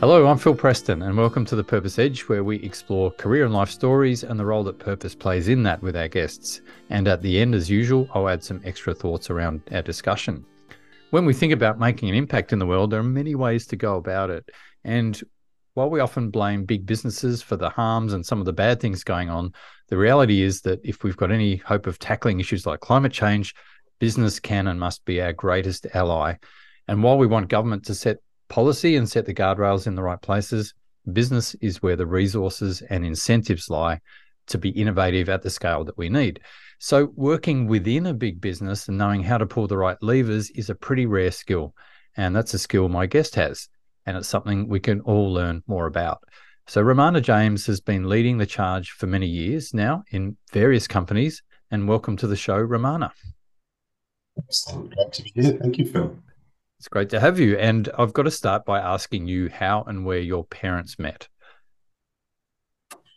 Hello, I'm Phil Preston, and welcome to The Purpose Edge, where we explore career and life stories and the role that purpose plays in that with our guests. And at the end, as usual, I'll add some extra thoughts around our discussion. When we think about making an impact in the world, there are many ways to go about it. And while we often blame big businesses for the harms and some of the bad things going on, the reality is that if we've got any hope of tackling issues like climate change, business can and must be our greatest ally. And while we want government to set policy and set the guardrails in the right places, business is where the resources and incentives lie to be innovative at the scale that we need. So, working within a big business and knowing how to pull the right levers is a pretty rare skill. And that's a skill my guest has. And it's something we can all learn more about. So, Ramana James has been leading the charge for many years now in various companies. And welcome to the show, Ramana. Excellent. Great to be here. Thank you, Phil. It's great to have you. And I've got to start by asking you how and where your parents met.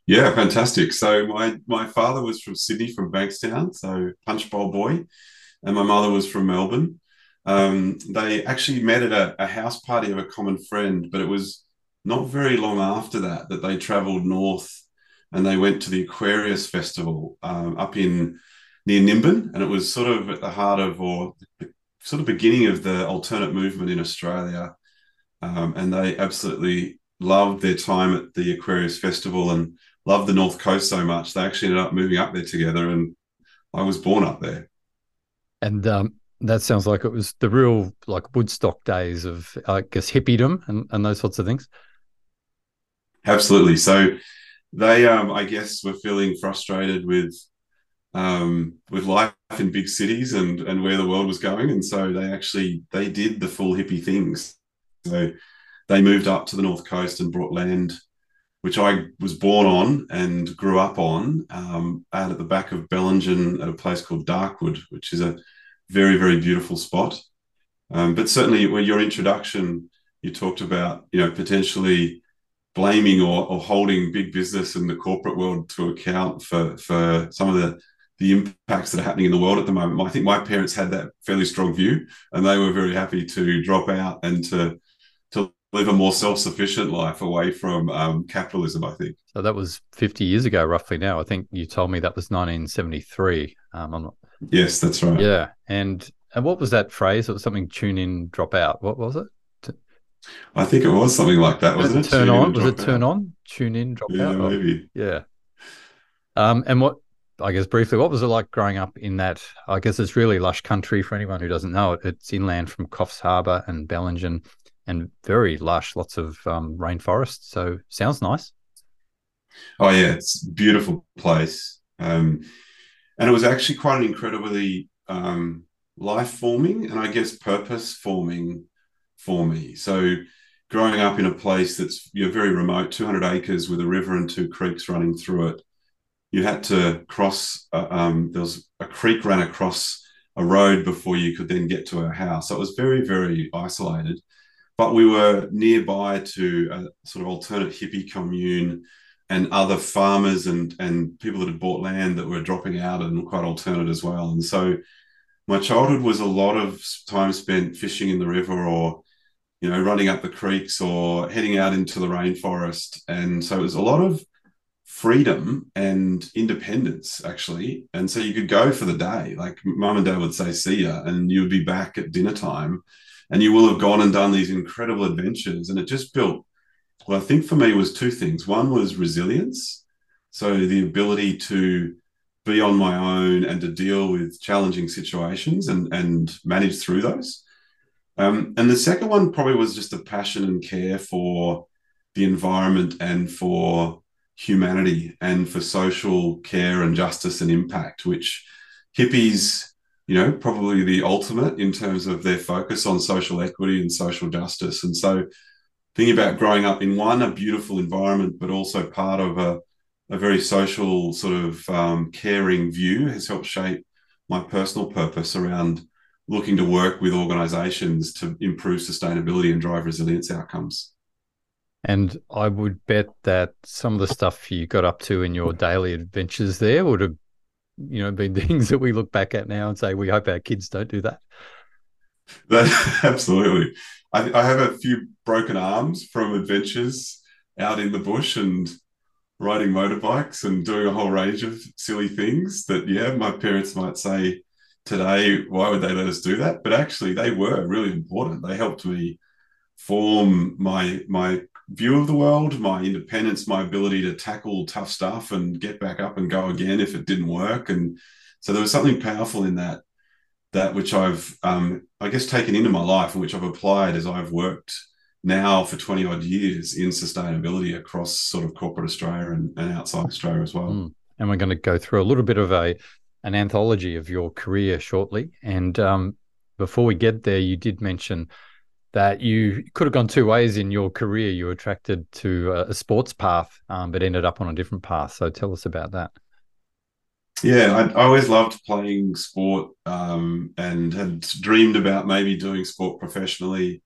Yeah, fantastic. So my my father was from Sydney, from Bankstown, so Punchbowl boy, and my mother was from Melbourne. Um, they actually met at a, a, house party of a common friend, but it was not very long after that that they travelled north and they went to the Aquarius Festival um, up in near Nimbin, and it was sort of at the heart of or sort of beginning of the alternate movement in Australia. Um, and they absolutely loved their time at the Aquarius Festival and loved the North Coast so much. They actually ended up moving up there together, and I was born up there. And um, that sounds like it was the real like Woodstock days of, I guess, hippiedom and, and those sorts of things. Absolutely. So they, um, I guess, were feeling frustrated with um, with life in big cities and and where the world was going, and so they actually they did the full hippie things. So they moved up to the north coast and brought land, which I was born on and grew up on, um, out at the back of Bellingen at a place called Darkwood, which is a very very beautiful spot. Um, but certainly, when your introduction, you talked about you know potentially blaming or, or holding big business and the corporate world to account for for some of the the impacts that are happening in the world at the moment. I think my parents had that fairly strong view, and they were very happy to drop out and to to live a more self sufficient life away from um, capitalism. I think. So that was fifty years ago, roughly. Now, I think you told me that was nineteen seventy three. Um, yes, that's right. Yeah, and and what was that phrase? It was something tune in, drop out. What was it? I think it was something like that, wasn't it? Turn tune on. Was it turn out. on? Tune in, drop yeah, out. Maybe. Yeah. Um, and what I guess briefly, what was it like growing up in that? I guess it's really lush country for anyone who doesn't know it. It's inland from Coffs Harbour and Bellingen, and very lush, lots of um, rainforest. So sounds nice. Oh yeah, it's a beautiful place, um, and it was actually quite an incredibly um, life forming and I guess purpose forming for me. So growing up in a place that's you know, very remote, 200 acres with a river and two creeks running through it you had to cross. Uh, um, there was a creek ran across a road before you could then get to our house. So it was very, very isolated. But we were nearby to a sort of alternate hippie commune and other farmers and and people that had bought land that were dropping out and quite alternate as well. And so my childhood was a lot of time spent fishing in the river or you know running up the creeks or heading out into the rainforest. And so it was a lot of freedom and independence actually. And so you could go for the day. Like mom and dad would say see ya and you would be back at dinner time and you will have gone and done these incredible adventures. And it just built well i think for me was two things. One was resilience. So the ability to be on my own and to deal with challenging situations and and manage through those. Um, and the second one probably was just a passion and care for the environment and for humanity and for social care and justice and impact, which hippies, you know, probably the ultimate in terms of their focus on social equity and social justice. And so thinking about growing up in one, a beautiful environment, but also part of a, a very social sort of um, caring view has helped shape my personal purpose around looking to work with organizations to improve sustainability and drive resilience outcomes. And I would bet that some of the stuff you got up to in your daily adventures there would have, you know, been things that we look back at now and say, we hope our kids don't do that. That, absolutely. I, I have a few broken arms from adventures out in the bush and riding motorbikes and doing a whole range of silly things that, yeah, my parents might say today, why would they let us do that? But actually, they were really important. They helped me form my my view of the world, my independence, my ability to tackle tough stuff and get back up and go again if it didn't work. And so there was something powerful in that, that which I've, um, I guess, taken into my life and which I've applied as I've worked now for 20 odd years in sustainability across sort of corporate Australia and, and outside Australia as well. Mm. And we're going to go through a little bit of a an anthology of your career shortly. And um, before we get there, you did mention that you could have gone two ways in your career. You were attracted to a, sports path, um, but ended up on a different path. So tell us about that. Yeah, I, I always loved playing sport um, and had dreamed about maybe doing sport professionally.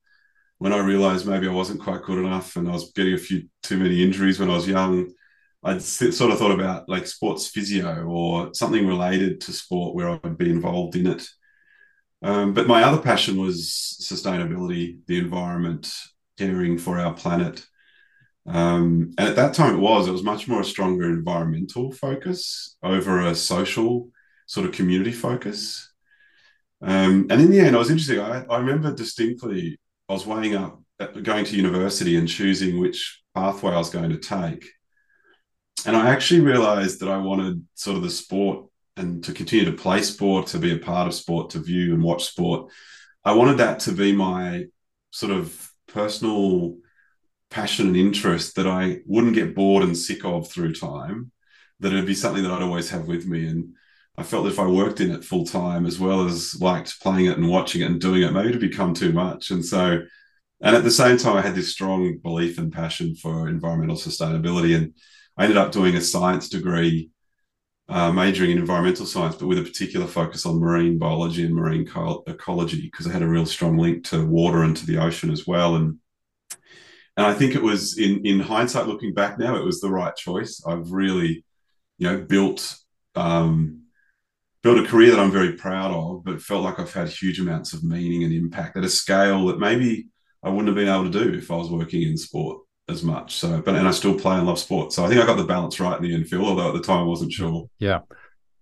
When I realized maybe I wasn't quite good enough and I was getting a few too many injuries when I was young, I'd sort of thought about like sports physio or something related to sport where I'd be involved in it. Um, but my other passion was sustainability, the environment, caring for our planet. Um, and at that time, it was it was much more a stronger environmental focus over a social sort of community focus. Um, and in the end, I was interesting. I, I remember distinctly I was weighing up uh, going to university and choosing which pathway I was going to take. And I actually realized that I wanted sort of the sport and to continue to play sport, to be a part of sport, to view and watch sport. I wanted that to be my sort of personal passion and interest that I wouldn't get bored and sick of through time, that it'd be something that I'd always have with me. And I felt that if I worked in it full time as well as liked playing it and watching it and doing it, maybe to become too much. And so, and at the same time, I had this strong belief and passion for environmental sustainability. And I ended up doing a science degree uh, majoring in environmental science, but with a particular focus on marine biology and marine co- ecology, because I had a real strong link to water and to the ocean as well. And and I think it was in in hindsight, looking back now, it was the right choice. I've really, you know, built um, built a career that I'm very proud of, but felt like I've had huge amounts of meaning and impact at a scale that maybe I wouldn't have been able to do if I was working in sport as much. So, but and I still play and love sport. So I think I got the balance right in the end, Phil. Although at the time I wasn't sure. Yeah,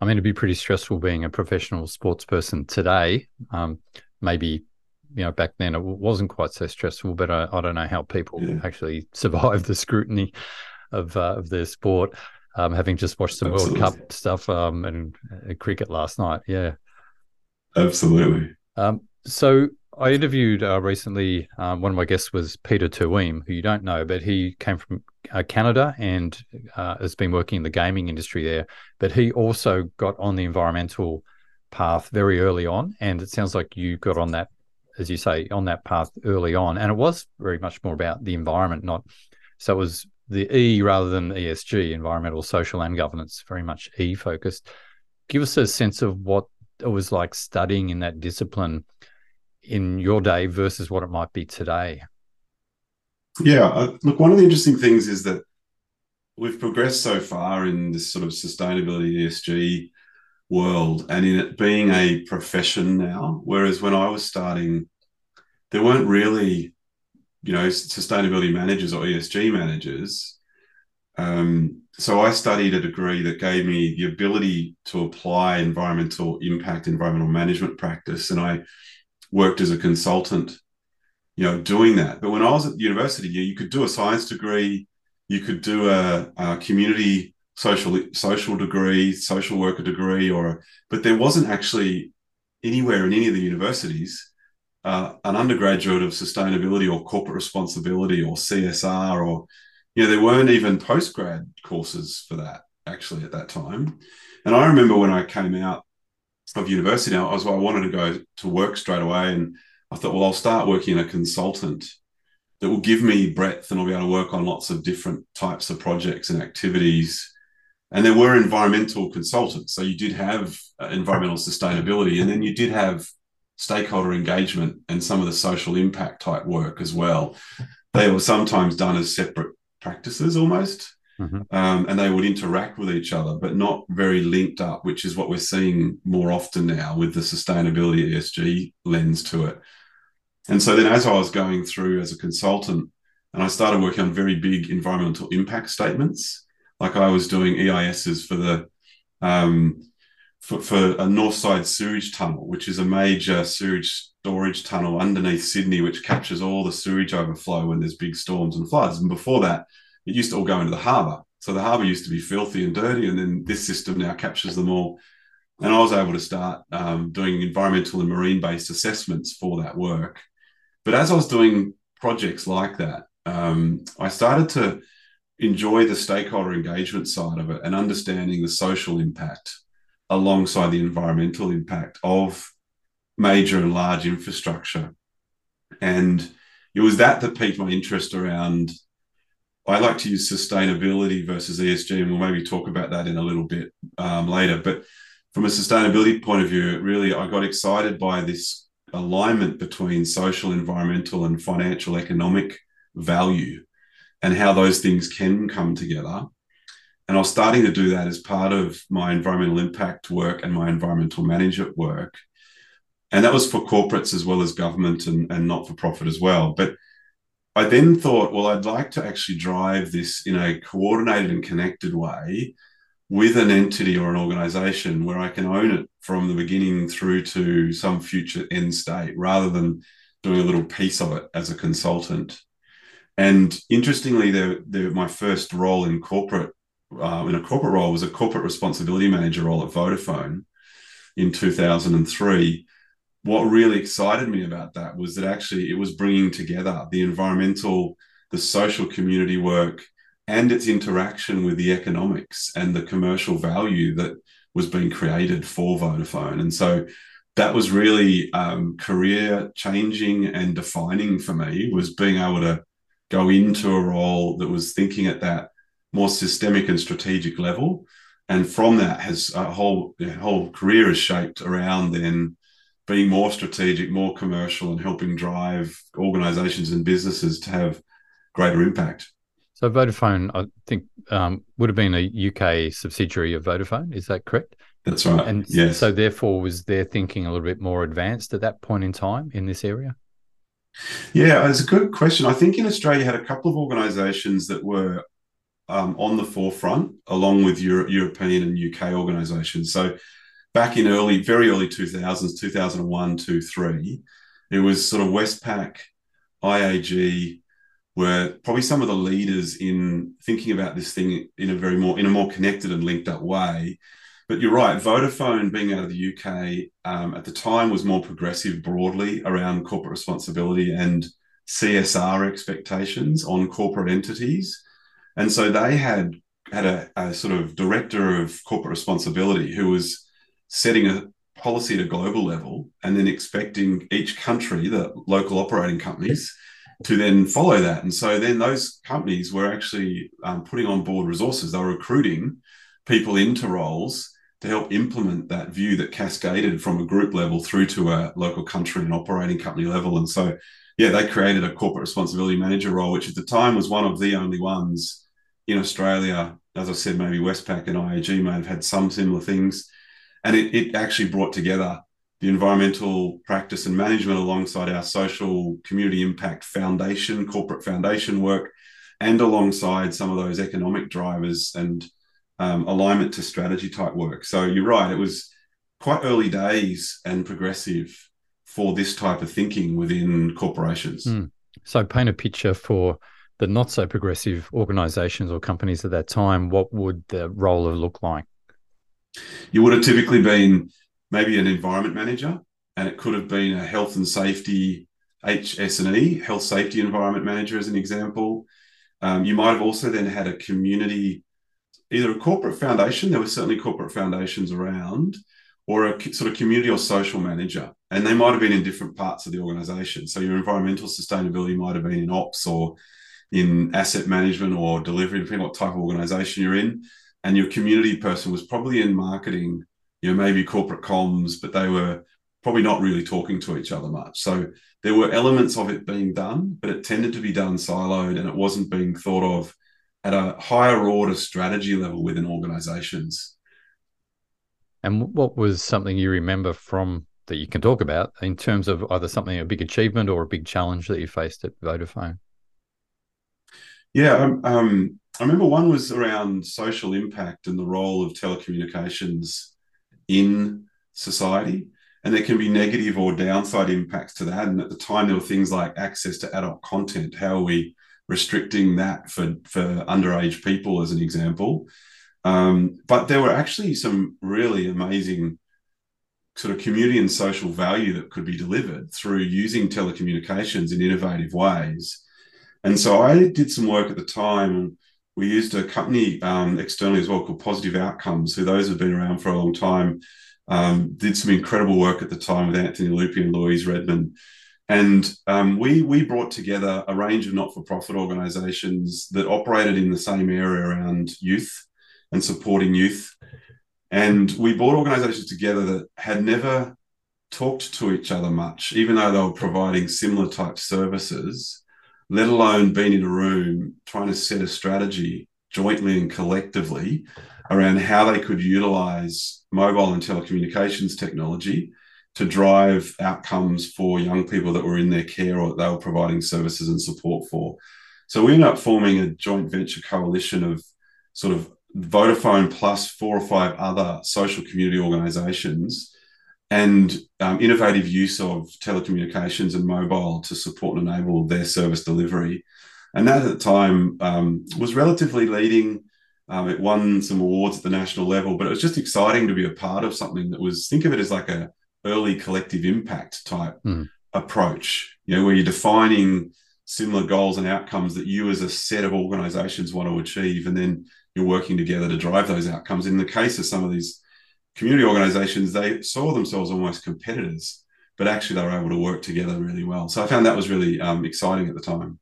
I mean it'd be pretty stressful being a professional sports person today. Um, maybe you know back then it wasn't quite so stressful, but I, I don't know how people yeah. actually survive the scrutiny of uh, of their sport. Um, having just watched some Absolutely. World Cup stuff um, and uh, cricket last night, yeah, absolutely. Um, so I interviewed uh, recently. Um, one of my guests was Peter Tuim, who you don't know, but he came from uh, Canada and uh, has been working in the gaming industry there. But he also got on the environmental path very early on, and it sounds like you got on that, as you say, on that path early on, and it was very much more about the environment, not so it was the E rather than ESG, environmental, social, and governance, very much E focused. Give us a sense of what it was like studying in that discipline in your day versus what it might be today? Yeah, uh, look, one of the interesting things is that we've progressed so far in this sort of sustainability ESG world and in it being a profession now. Whereas when I was starting, there weren't really, you know, sustainability managers or ESG managers. Um, so I studied a degree that gave me the ability to apply environmental impact, environmental management practice, and I worked as a consultant, you know, doing that. But when I was at university, you, you could do a science degree, you could do a, a community social social degree, social worker degree, or but there wasn't actually anywhere in any of the universities uh, an undergraduate of sustainability or corporate responsibility or CSR or you know there weren't even postgrad courses for that actually at that time. And I remember when I came out of university now, I was I wanted to go to work straight away, and I thought, well, I'll start working in a consultant that will give me breadth, and I'll be able to work on lots of different types of projects and activities. And there were environmental consultants, so you did have uh, environmental sustainability, and then you did have stakeholder engagement and some of the social impact type work as well. They were sometimes done as separate practices almost. Mm-hmm. um, and they would interact with each other, but not very linked up, which is what we're seeing more often now with the sustainability ESG lens to it. And so then, as I was going through as a consultant, and I started working on very big environmental impact statements, like I was doing EISs for the um, for, for a North Side sewage tunnel, which is a major sewage storage tunnel underneath Sydney, which captures all the sewage overflow when there's big storms and floods. And before that, it used to all go into the harbour. So the harbour used to be filthy and dirty, and then this system now captures them all. And I was able to start um, doing environmental and marine based assessments for that work. But as I was doing projects like that, um, I started to enjoy the stakeholder engagement side of it and understanding the social impact alongside the environmental impact of major and large infrastructure. And it was that that piqued my interest around. I like to use sustainability versus ESG, and we'll maybe talk about that in a little bit um, later. But from a sustainability point of view, really, I got excited by this alignment between social, environmental, and financial economic value and how those things can come together. And I was starting to do that as part of my environmental impact work and my environmental management work and that was for corporates as well as government and, and not for profit as well. But I then thought, well, I'd like to actually drive this in a coordinated and connected way with an entity or an organization where I can own it from the beginning through to some future end state rather than doing a little piece of it as a consultant. And interestingly, the, the, my first role in corporate, uh, in a corporate role, was a corporate responsibility manager role at Vodafone in 2003 what really excited me about that was that actually it was bringing together the environmental, the social community work, and its interaction with the economics and the commercial value that was being created for Vodafone. And so that was really um, career changing and defining for me was being able to go into a role that was thinking at that more systemic and strategic level. And from that has a whole a whole career is shaped around then being more strategic, more commercial, and helping drive organizations and businesses to have greater impact. So Vodafone, I think, um, would have been a UK subsidiary of Vodafone. Is that correct? That's right. And yes. so, therefore, was their thinking a little bit more advanced at that point in time in this area? Yeah, it's a good question. I think in Australia, had a couple of organisations that were um, on the forefront, along with Euro- European and UK organisations. So back in early, very early 2000s, 2001, 2, 3, it was sort of Westpac, IAG, were probably some of the leaders in thinking about this thing in a very more in a more connected and linked up way. But you're right, Vodafone being out of the UK um, at the time was more progressive broadly around corporate responsibility and CSR expectations on corporate entities. And so they had had a, a sort of director of corporate responsibility who was setting a policy at a global level and then expecting each country, the local operating companies, to then follow that. And so then those companies were actually um, putting on board resources. They were recruiting people into roles to help implement that view that cascaded from a group level through to a local country and operating company level. And so, yeah, they created a corporate responsibility manager role, which at the time was one of the only ones in Australia. As I said, maybe Westpac and IAG may have had some similar things and it, it actually brought together the environmental practice and management alongside our social community impact foundation, corporate foundation work, and alongside some of those economic drivers and um, alignment to strategy type work. So you're right, it was quite early days and progressive for this type of thinking within corporations. Mm. So paint a picture for the not so progressive organizations or companies at that time. What would the role have looked like? You would have typically been maybe an environment manager, and it could have been a health and safety HS&E, health safety environment manager, as an example. Um, you might have also then had a community, either a corporate foundation. There were certainly corporate foundations around, or a sort of community or social manager, and they might have been in different parts of the organization. So your environmental sustainability might have been in ops or in asset management or delivery, depending on what type of organization you're in and your community person was probably in marketing, you know, maybe corporate comms, but they were probably not really talking to each other much. So there were elements of it being done, but it tended to be done siloed and it wasn't being thought of at a higher order strategy level within organizations. And what was something you remember from that you can talk about in terms of either something a big achievement or a big challenge that you faced at Vodafone? Yeah, um, um, I remember one was around social impact and the role of telecommunications in society. And there can be negative or downside impacts to that. And at the time, there were things like access to adult content. How are we restricting that for, for underage people, as an example? Um, but there were actually some really amazing sort of community and social value that could be delivered through using telecommunications in innovative ways. And so I did some work at the time. We used a company um, externally as well called Positive Outcomes, who those have been around for a long time. Um, did some incredible work at the time with Anthony Lupi and Louise Redman. And um, we we brought together a range of not-for-profit organisations that operated in the same area around youth and supporting youth and we brought organizations together that had never talked to each other much, even though they were providing similar type services, let alone being in a room trying to set a strategy jointly and collectively around how they could utilize mobile and telecommunications technology to drive outcomes for young people that were in their care or they were providing services and support for. So we ended up forming a joint venture coalition of sort of Vodafone plus four or five other social community organizations and um, innovative use of telecommunications and mobile to support and enable their service delivery. And that at the time um, was relatively leading. Um, it won some awards at the national level, but it was just exciting to be a part of something that was, think of it as like a early collective impact type mm. approach, you know, where you're defining similar goals and outcomes that you as a set of organizations want to achieve. And then you're working together to drive those outcomes. In the case of some of these community organizations, they saw themselves almost competitors, but actually they were able to work together really well. So I found that was really um, exciting at the time.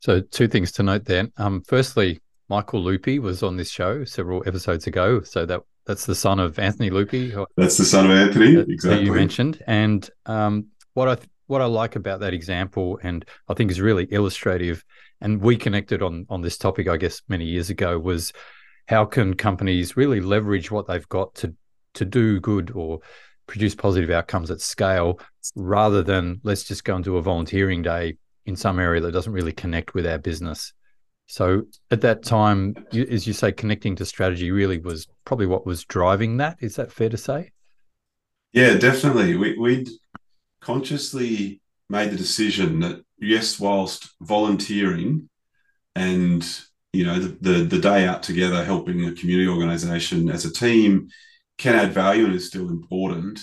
So two things to note there. Um, firstly, Michael Lupi was on this show several episodes ago. So that that's the son of Anthony Lupi. That's the son of Anthony, that, exactly. That you mentioned. And um, what I what I like about that example, and I think is really illustrative, and we connected on on this topic, I guess, many years ago, was how can companies really leverage what they've got to to do good or produce positive outcomes at scale, rather than let's just go and do a volunteering day in some area that doesn't really connect with our business. So at that time, you, as you say, connecting to strategy really was probably what was driving that. Is that fair to say? Yeah, definitely. We, we'd consciously made the decision that yes, whilst volunteering and you know the, the, the day out together helping a community organization as a team can add value and is still important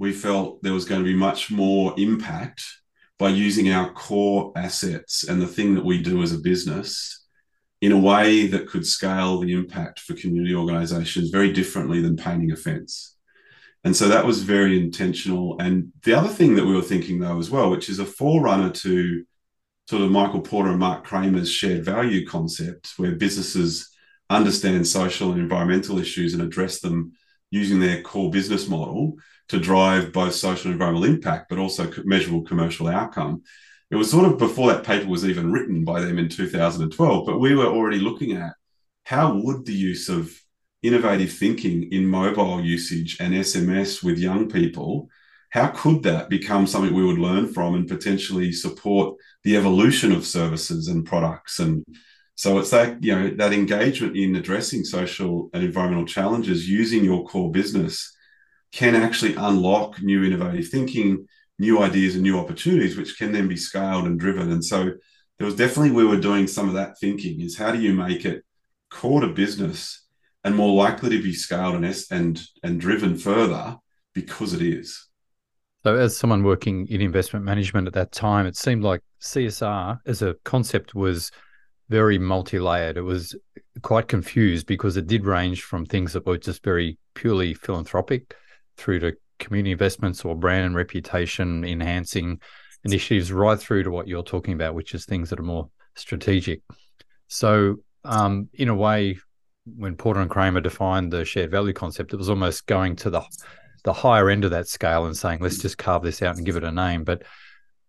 we felt there was going to be much more impact by using our core assets and the thing that we do as a business in a way that could scale the impact for community organizations very differently than painting a fence and so that was very intentional. And the other thing that we were thinking, though, as well, which is a forerunner to sort of Michael Porter and Mark Kramer's shared value concept, where businesses understand social and environmental issues and address them using their core business model to drive both social and environmental impact, but also measurable commercial outcome. It was sort of before that paper was even written by them in 2012, but we were already looking at how would the use of innovative thinking in mobile usage and SMS with young people, how could that become something we would learn from and potentially support the evolution of services and products? And so it's that, you know, that engagement in addressing social and environmental challenges using your core business can actually unlock new innovative thinking, new ideas and new opportunities, which can then be scaled and driven. And so there was definitely we were doing some of that thinking is how do you make it core to business and more likely to be scaled and and and driven further because it is. So, as someone working in investment management at that time, it seemed like CSR as a concept was very multi-layered. It was quite confused because it did range from things that were just very purely philanthropic through to community investments or brand and reputation enhancing initiatives right through to what you're talking about, which is things that are more strategic. So, um, in a way, when Porter and Kramer defined the shared value concept, it was almost going to the the higher end of that scale and saying, let's just carve this out and give it a name. But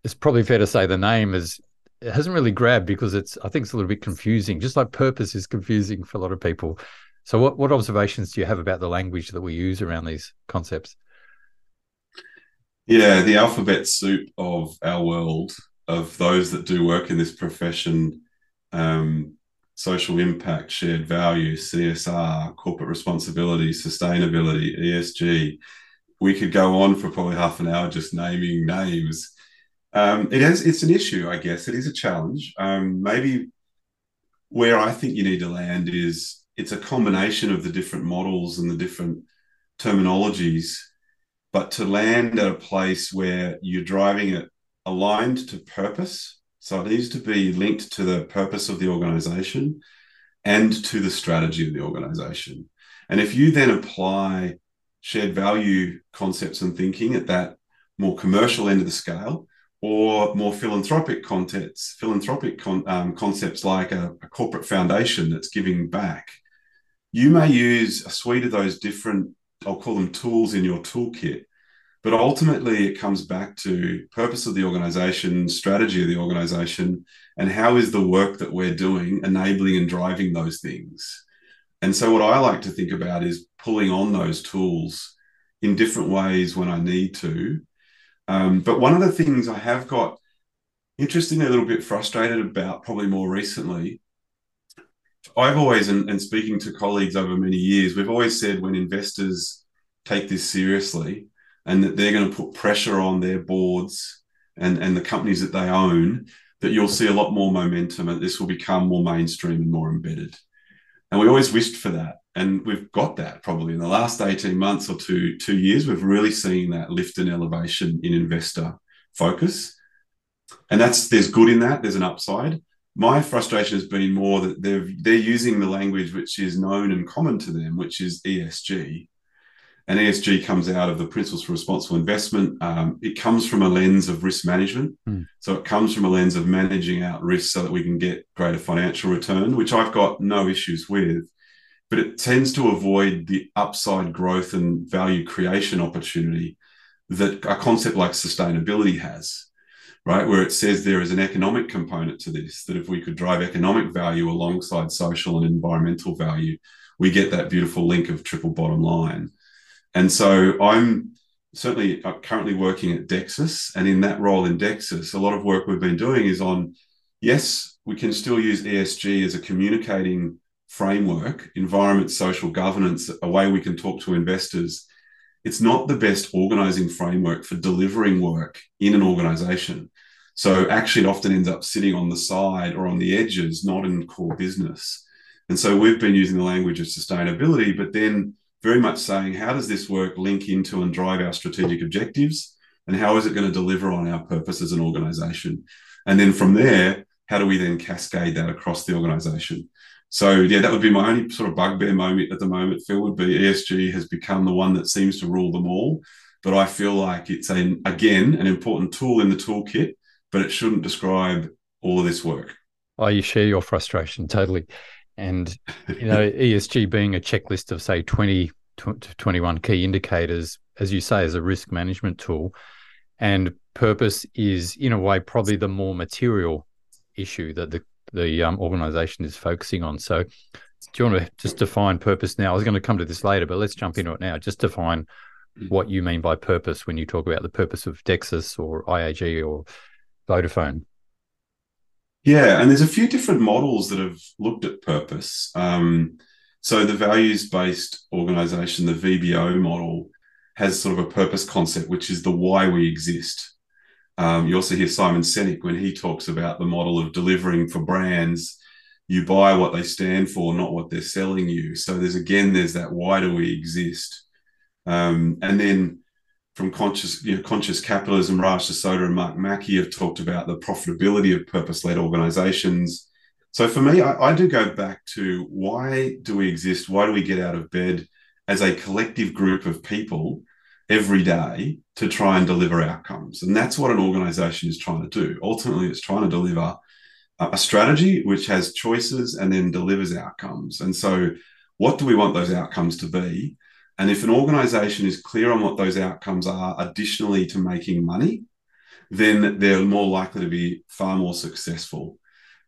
it's probably fair to say the name is it hasn't really grabbed because it's I think it's a little bit confusing. Just like purpose is confusing for a lot of people. So, what what observations do you have about the language that we use around these concepts? Yeah, the alphabet soup of our world, of those that do work in this profession, um, social impact, shared value, CSR, corporate responsibility, sustainability, ESG. We could go on for probably half an hour just naming names. Um, it has, it's an issue, I guess. It is a challenge. Um, maybe where I think you need to land is it's a combination of the different models and the different terminologies, but to land at a place where you're driving it aligned to purpose so it needs to be linked to the purpose of the organization and to the strategy of the organization. And if you then apply shared value concepts and thinking at that more commercial end of the scale, or more philanthropic contexts, philanthropic con- um, concepts like a, a corporate foundation that's giving back, you may use a suite of those different, I'll call them tools in your toolkit but ultimately, it comes back to purpose of the organization, strategy of the organization, and how is the work that we're doing enabling and driving those things. And so, what I like to think about is pulling on those tools in different ways when I need to. Um, but one of the things I have got interestingly a little bit frustrated about, probably more recently, I've always, and, and speaking to colleagues over many years, we've always said when investors take this seriously, and that they're going to put pressure on their boards and, and the companies that they own, that you'll see a lot more momentum and this will become more mainstream and more embedded. And we always wished for that. And we've got that probably in the last 18 months or two, two years. We've really seen that lift and elevation in investor focus. And that's there's good in that, there's an upside. My frustration has been more that they're they're using the language which is known and common to them, which is ESG, and ESG comes out of the principles for responsible investment. Um, it comes from a lens of risk management. Mm. So it comes from a lens of managing out risk so that we can get greater financial return, which I've got no issues with. But it tends to avoid the upside growth and value creation opportunity that a concept like sustainability has, right? Where it says there is an economic component to this, that if we could drive economic value alongside social and environmental value, we get that beautiful link of triple bottom line. And so I'm certainly currently working at Dexus. And in that role in Dexus, a lot of work we've been doing is on yes, we can still use ESG as a communicating framework, environment, social governance, a way we can talk to investors. It's not the best organizing framework for delivering work in an organization. So actually, it often ends up sitting on the side or on the edges, not in core business. And so we've been using the language of sustainability, but then very much saying, how does this work link into and drive our strategic objectives? And how is it going to deliver on our purpose as an organization? And then from there, how do we then cascade that across the organization? So yeah, that would be my only sort of bugbear moment at the moment. Phil would be ESG has become the one that seems to rule them all, but I feel like it's an again an important tool in the toolkit, but it shouldn't describe all of this work. Oh, you share your frustration totally. And, you know, ESG being a checklist of, say, 20 to 21 key indicators, as you say, is a risk management tool. And purpose is, in a way, probably the more material issue that the, the um, organization is focusing on. So, do you want to just define purpose now? I was going to come to this later, but let's jump into it now. Just define mm. what you mean by purpose when you talk about the purpose of Dexus or IAG or Vodafone. Yeah, and there's a few different models that have looked at purpose. Um, so the values based organization, the VBO model, has sort of a purpose concept, which is the why we exist. Um, you also hear Simon Sinek when he talks about the model of delivering for brands. You buy what they stand for, not what they're selling you. So there's again, there's that why do we exist? Um, and then from conscious, you know, conscious capitalism, Raj Sisodia and Mark Mackey have talked about the profitability of purpose-led organizations. So for me, I, I do go back to why do we exist? Why do we get out of bed as a collective group of people every day to try and deliver outcomes? And that's what an organization is trying to do. Ultimately, it's trying to deliver a strategy which has choices and then delivers outcomes. And so, what do we want those outcomes to be? And if an organization is clear on what those outcomes are, additionally to making money, then they're more likely to be far more successful.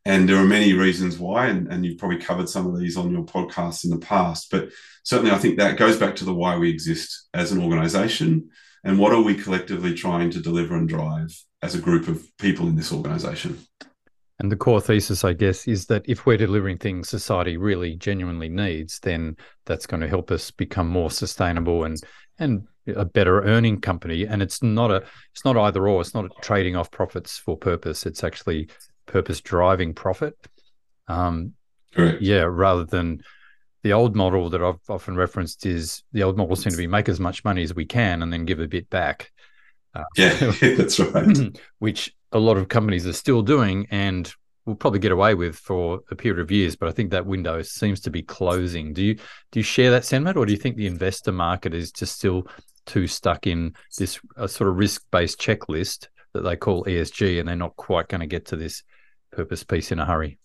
And there are many reasons why, and, and you've probably covered some of these on your podcast in the past. But certainly, I think that goes back to the why we exist as an organization and what are we collectively trying to deliver and drive as a group of people in this organization. And the core thesis, I guess, is that if we're delivering things society really genuinely needs, then that's going to help us become more sustainable and and a better earning company. And it's not a it's not either or. It's not trading off profits for purpose. It's actually purpose driving profit. Um, Correct. Yeah, rather than the old model that I've often referenced is the old model seems to be make as much money as we can and then give a bit back. Uh, yeah, that's right. which a lot of companies are still doing and will probably get away with for a period of years. But I think that window seems to be closing. Do you do you share that sentiment, or do you think the investor market is just still too stuck in this uh, sort of risk based checklist that they call ESG, and they're not quite going to get to this purpose piece in a hurry?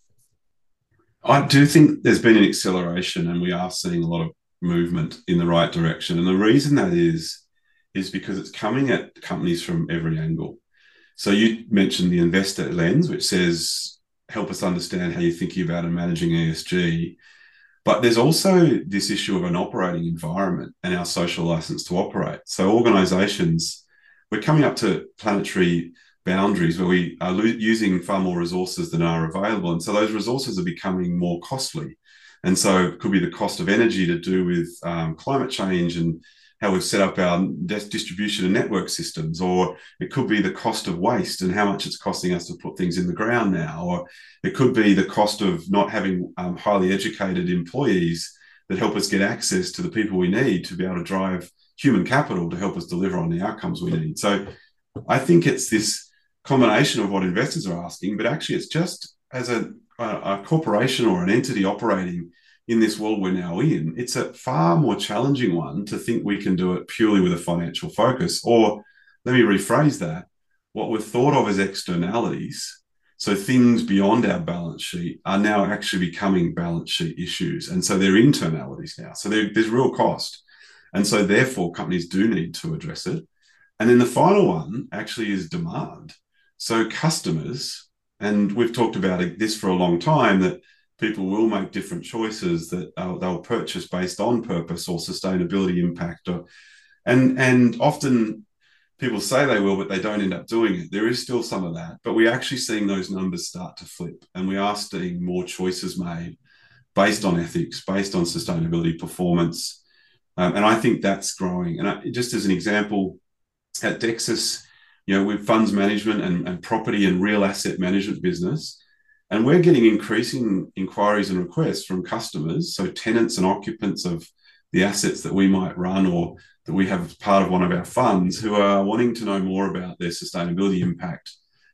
I do think there's been an acceleration, and we are seeing a lot of movement in the right direction. And the reason that is is because it's coming at companies from every angle. So you mentioned the investor lens, which says help us understand how you're thinking about and managing ESG. But there's also this issue of an operating environment and our social license to operate. So organizations, we're coming up to planetary boundaries where we are lo- using far more resources than are available. And so those resources are becoming more costly. And so it could be the cost of energy to do with um, climate change and how we've set up our distribution and network systems, or it could be the cost of waste and how much it's costing us to put things in the ground now, or it could be the cost of not having um, highly educated employees that help us get access to the people we need to be able to drive human capital to help us deliver on the outcomes we need. So I think it's this combination of what investors are asking, but actually it's just as a, a corporation or an entity operating in this world we're now in, it's a far more challenging one to think we can do it purely with a financial focus. Or let me rephrase that what we're thought of as externalities, so things beyond our balance sheet, are now actually becoming balance sheet issues. And so they're internalities now. So there's real cost. And so therefore, companies do need to address it. And then the final one actually is demand. So customers, and we've talked about this for a long time, that people will make different choices that uh, they'll purchase based on purpose or sustainability impact or and and often people say they will but they don't end up doing it. There is still some of that but we're actually seeing those numbers start to flip and we are seeing more choices made based on ethics based on sustainability performance. Um, and i think that's growing. And I, just as an example at dexus you know with funds management and, and property and real asset management business and we're getting increasing inquiries and requests from customers, so tenants and occupants of the assets that we might run or that we have part of one of our funds who are wanting to know more about their sustainability impact,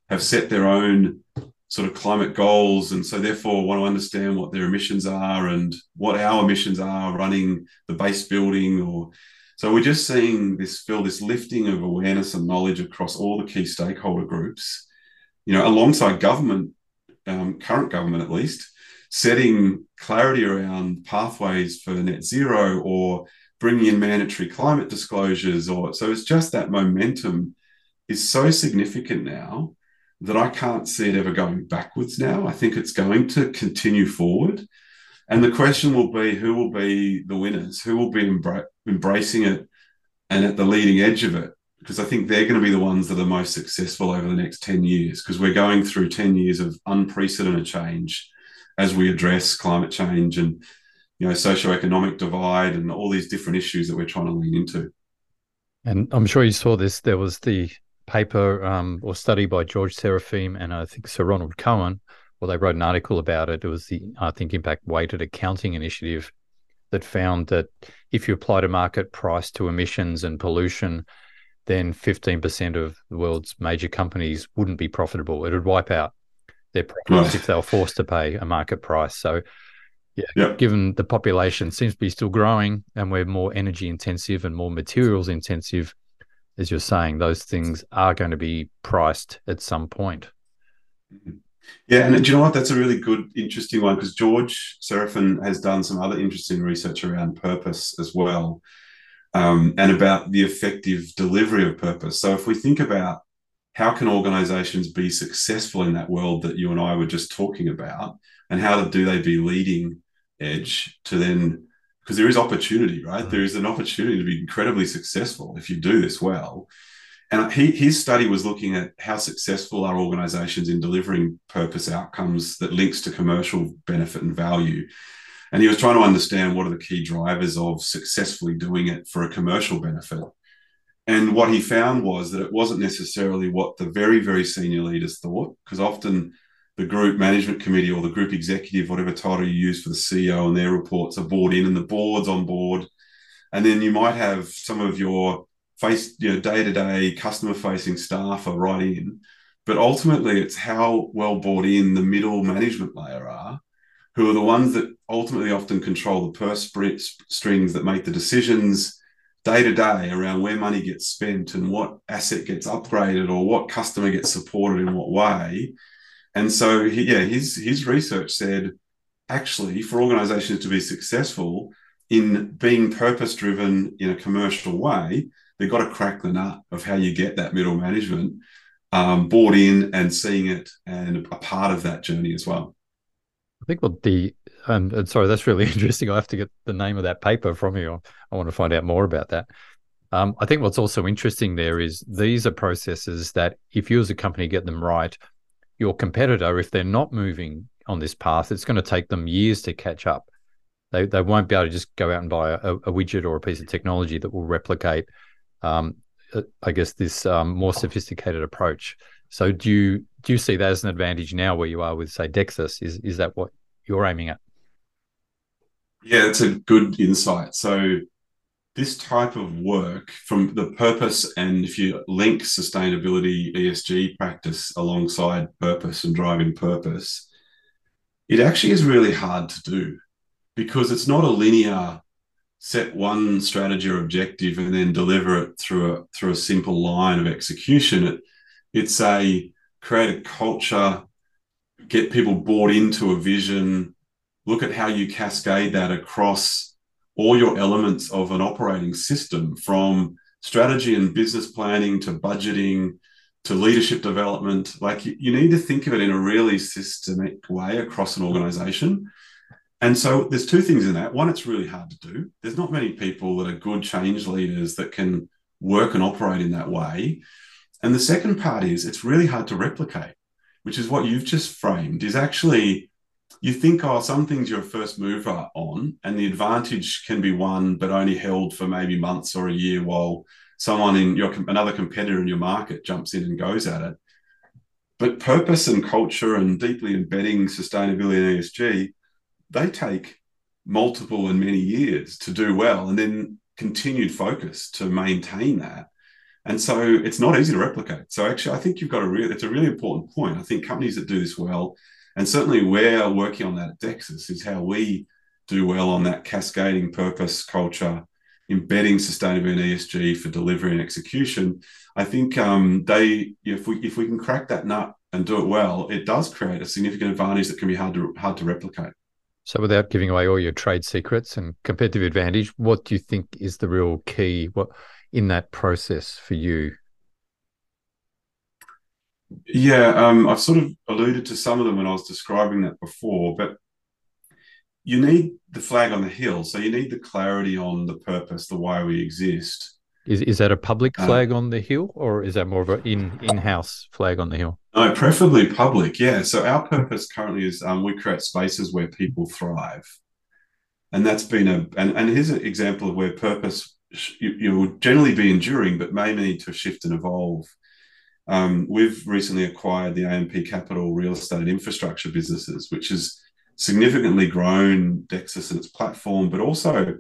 have set their own sort of climate goals, and so therefore want to understand what their emissions are and what our emissions are running the base building or so we're just seeing this feel this lifting of awareness and knowledge across all the key stakeholder groups, you know, alongside government um, current government at least, setting clarity around pathways for net zero or bringing in mandatory climate disclosures or so it's just that momentum is so significant now that I can't see it ever going backwards now. I think it's going to continue forward. And the question will be who will be the winners? Who will be embra- embracing it and at the leading edge of it? Because I think they're going to be the ones that are most successful over the next 10 years because we're going through 10 years of unprecedented change as we address climate change and you know socioeconomic divide and all these different issues that we're trying to lean into. And I'm sure you saw this. There was the paper um, or study by George Serafeim and I think Sir Ronald Cohen. Well, they wrote an article about it. It was the I think Impact Weighted Accounting Initiative that found that if you applied a market price to emissions and pollution, then 15% of the world's major companies wouldn't be profitable. It would wipe out their profits if they were forced to pay a market price. So, yeah, yep. given the population seems to be still growing and we're more energy intensive and more materials intensive, as you're saying, those things are going to be priced at some point. Mm-hmm. Yeah, and do you know what? That's a really good, interesting one because George Serafeim has done some other interesting research around purpose as well um, and about the effective delivery of purpose. So if we think about how can organizations be successful in that world that you and I were just talking about? And how do they be leading edge to then, because there is opportunity, right? Mm-hmm. There is an opportunity to be incredibly successful if you do this well. And he, his study was looking at how successful are organizations in delivering purpose outcomes that links to commercial benefit and value. And he was trying to understand what are the key drivers of successfully doing it for a commercial benefit. And what he found was that it wasn't necessarily what the very, very senior leaders thought, because often the group management committee or the group executive, whatever title you use for the CEO and their reports are bought in and the board's on board. And then you might have some of your face, you know, day-to-day customer facing staff are right in. But ultimately it's how well bought in the middle management layer are, who are the ones that ultimately often control the purse strings that make the decisions day to day around where money gets spent and what asset gets upgraded or what customer gets supported in what way. And so, he, yeah, his his research said actually for organizations to be successful in being purpose driven in a commercial way, they've got to crack the nut of how you get that middle management um, bought in and seeing it and a part of that journey as well. I think what the and, sorry, that's really interesting. I have to get the name of that paper from you. I want to find out more about that. Um, I think what's also interesting there is these are processes that if you as a company get them right, your competitor, if they're not moving on this path, it's going to take them years to catch up. They, they won't be able to just go out and buy a, a widget or a piece of technology that will replicate, um, uh, I guess, this um, more sophisticated approach. So do you do you see that as an advantage now where you are with say Dexus? Is is that what you're aiming at? Yeah, it's a good insight. So, this type of work from the purpose, and if you link sustainability ESG practice alongside purpose and driving purpose, it actually is really hard to do because it's not a linear set one strategy or objective and then deliver it through a through a simple line of execution. It it's a create a culture, get people bought into a vision, look at how you cascade that across all your elements of an operating system from strategy and business planning to budgeting to leadership development. Like you, you need to think of it in a really systemic way across an organization. And so there's two things in that. One, it's really hard to do. There's not many people that are good change leaders that can work and operate in that way. And the second part is it's really hard to replicate, which is what you've just framed, is actually you think, oh, some things you're a first mover on, and the advantage can be won, but only held for maybe months or a year while someone in your another competitor in your market jumps in and goes at it. But purpose and culture and deeply embedding sustainability and ESG, they take multiple and many years to do well, and then continued focus to maintain that. And so it's not easy to replicate. So actually, I think you've got a real, it's a really important point. I think companies that do this well and certainly we're working on that at Dexus, is how we do well on that cascading purpose culture, embedding sustainability and ESG for delivery and execution. I think um, they, if we if we can crack that nut and do it well, it does create a significant advantage that can be hard to hard to replicate. So, without giving away all your trade secrets and competitive advantage, what do you think is the real key? What in that process for you yeah, um, I've sort of alluded to some of them when I was describing that before, but you need the flag on the hill. So you need the clarity on the purpose, the why we exist. Is is that a public uh, flag on the hill, or is that more of an in in house flag on the hill? No, preferably public. Yeah. So our purpose currently is um, we create spaces where people thrive, and that's been a and and here's an example of where purpose you, you will generally be enduring, but may need to shift and evolve. Um, we've recently acquired the AMP Capital real estate infrastructure businesses, which has significantly grown Dexus and its platform, but also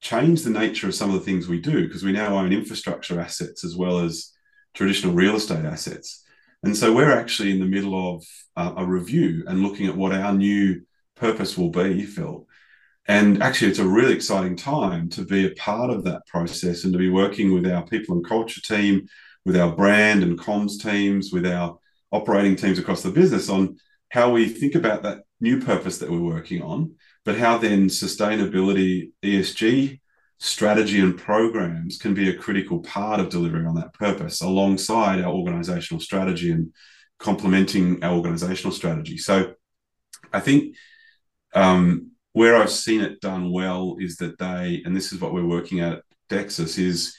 changed the nature of some of the things we do because we now own infrastructure assets as well as traditional real estate assets. And so we're actually in the middle of uh, a review and looking at what our new purpose will be, Phil. And actually, it's a really exciting time to be a part of that process and to be working with our people and culture team with our brand and comms teams, with our operating teams across the business on how we think about that new purpose that we're working on, but how then sustainability, ESG strategy and programs can be a critical part of delivering on that purpose alongside our organizational strategy and complementing our organizational strategy. So I think um, where I've seen it done well is that they, and this is what we're working at Dexus, is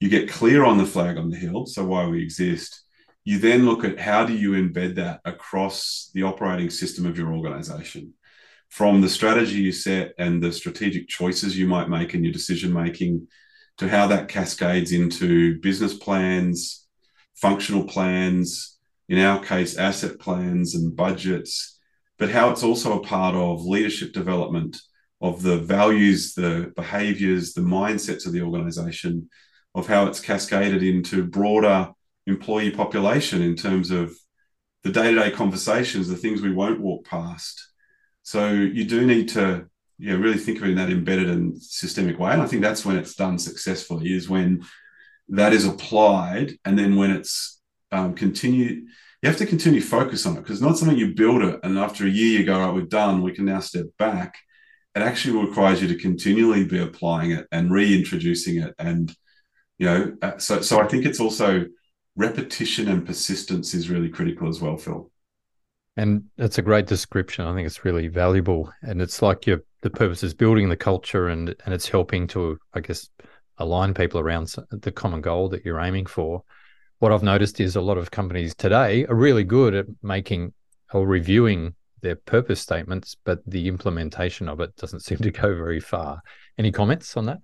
you get clear on the flag on the hill, so why we exist. You then look at how do you embed that across the operating system of your organization from the strategy you set and the strategic choices you might make in your decision making to how that cascades into business plans, functional plans, in our case, asset plans and budgets, but how it's also a part of leadership development of the values, the behaviors, the mindsets of the organization, of how it's cascaded into broader employee population in terms of the day to day conversations, the things we won't walk past so you do need to you know, really think of it in that embedded and systemic way. And I think that's when it's done successfully is when that is applied and then when it's um, continued you have to continue focus on it because it's not something you build it and after a year you go right we're done we can now step back it actually requires you to continually be applying it and reintroducing it and you know uh, so so i think it's also repetition and persistence is really critical as well phil and that's a great description. I think it's really valuable, and it's like your the purpose is building the culture, and and it's helping to, I guess, align people around the common goal that you're aiming for. What I've noticed is a lot of companies today are really good at making or reviewing their purpose statements, but the implementation of it doesn't seem to go very far. Any comments on that?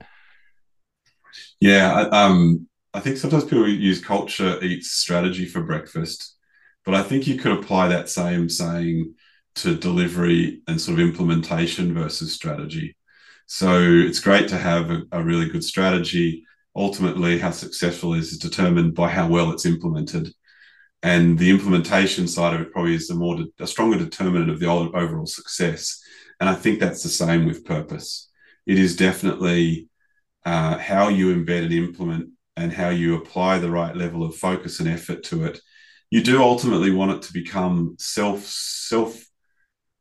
Yeah, um, I think sometimes people use culture eats strategy for breakfast but I think you could apply that same saying to delivery and sort of implementation versus strategy. So it's great to have a, a really good strategy. Ultimately, how successful is is determined by how well it's implemented. And the implementation side of it probably is the more de- a stronger determinant of the overall success. And I think that's the same with purpose. It is definitely uh, how you embed and implement and how you apply the right level of focus and effort to it you do ultimately want it to become self self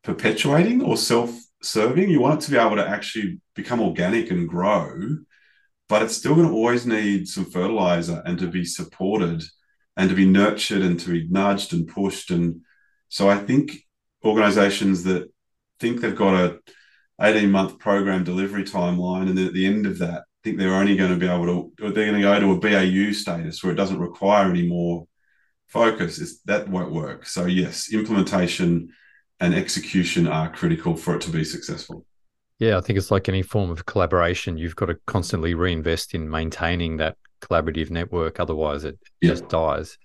perpetuating or self serving. You want it to be able to actually become organic and grow, but it's still going to always need some fertilizer and to be supported and to be nurtured and to be nudged and pushed. And so I think organizations that think they've got a 18 month program delivery timeline and then at the end of that think they're only going to be able to they're going to go to a BAU status where it doesn't require any more focus is that won't work. So yes, implementation and execution are critical for it to be successful. Yeah, I think it's like any form of collaboration. You've got to constantly reinvest in maintaining that collaborative network. Otherwise, it yeah. just dies.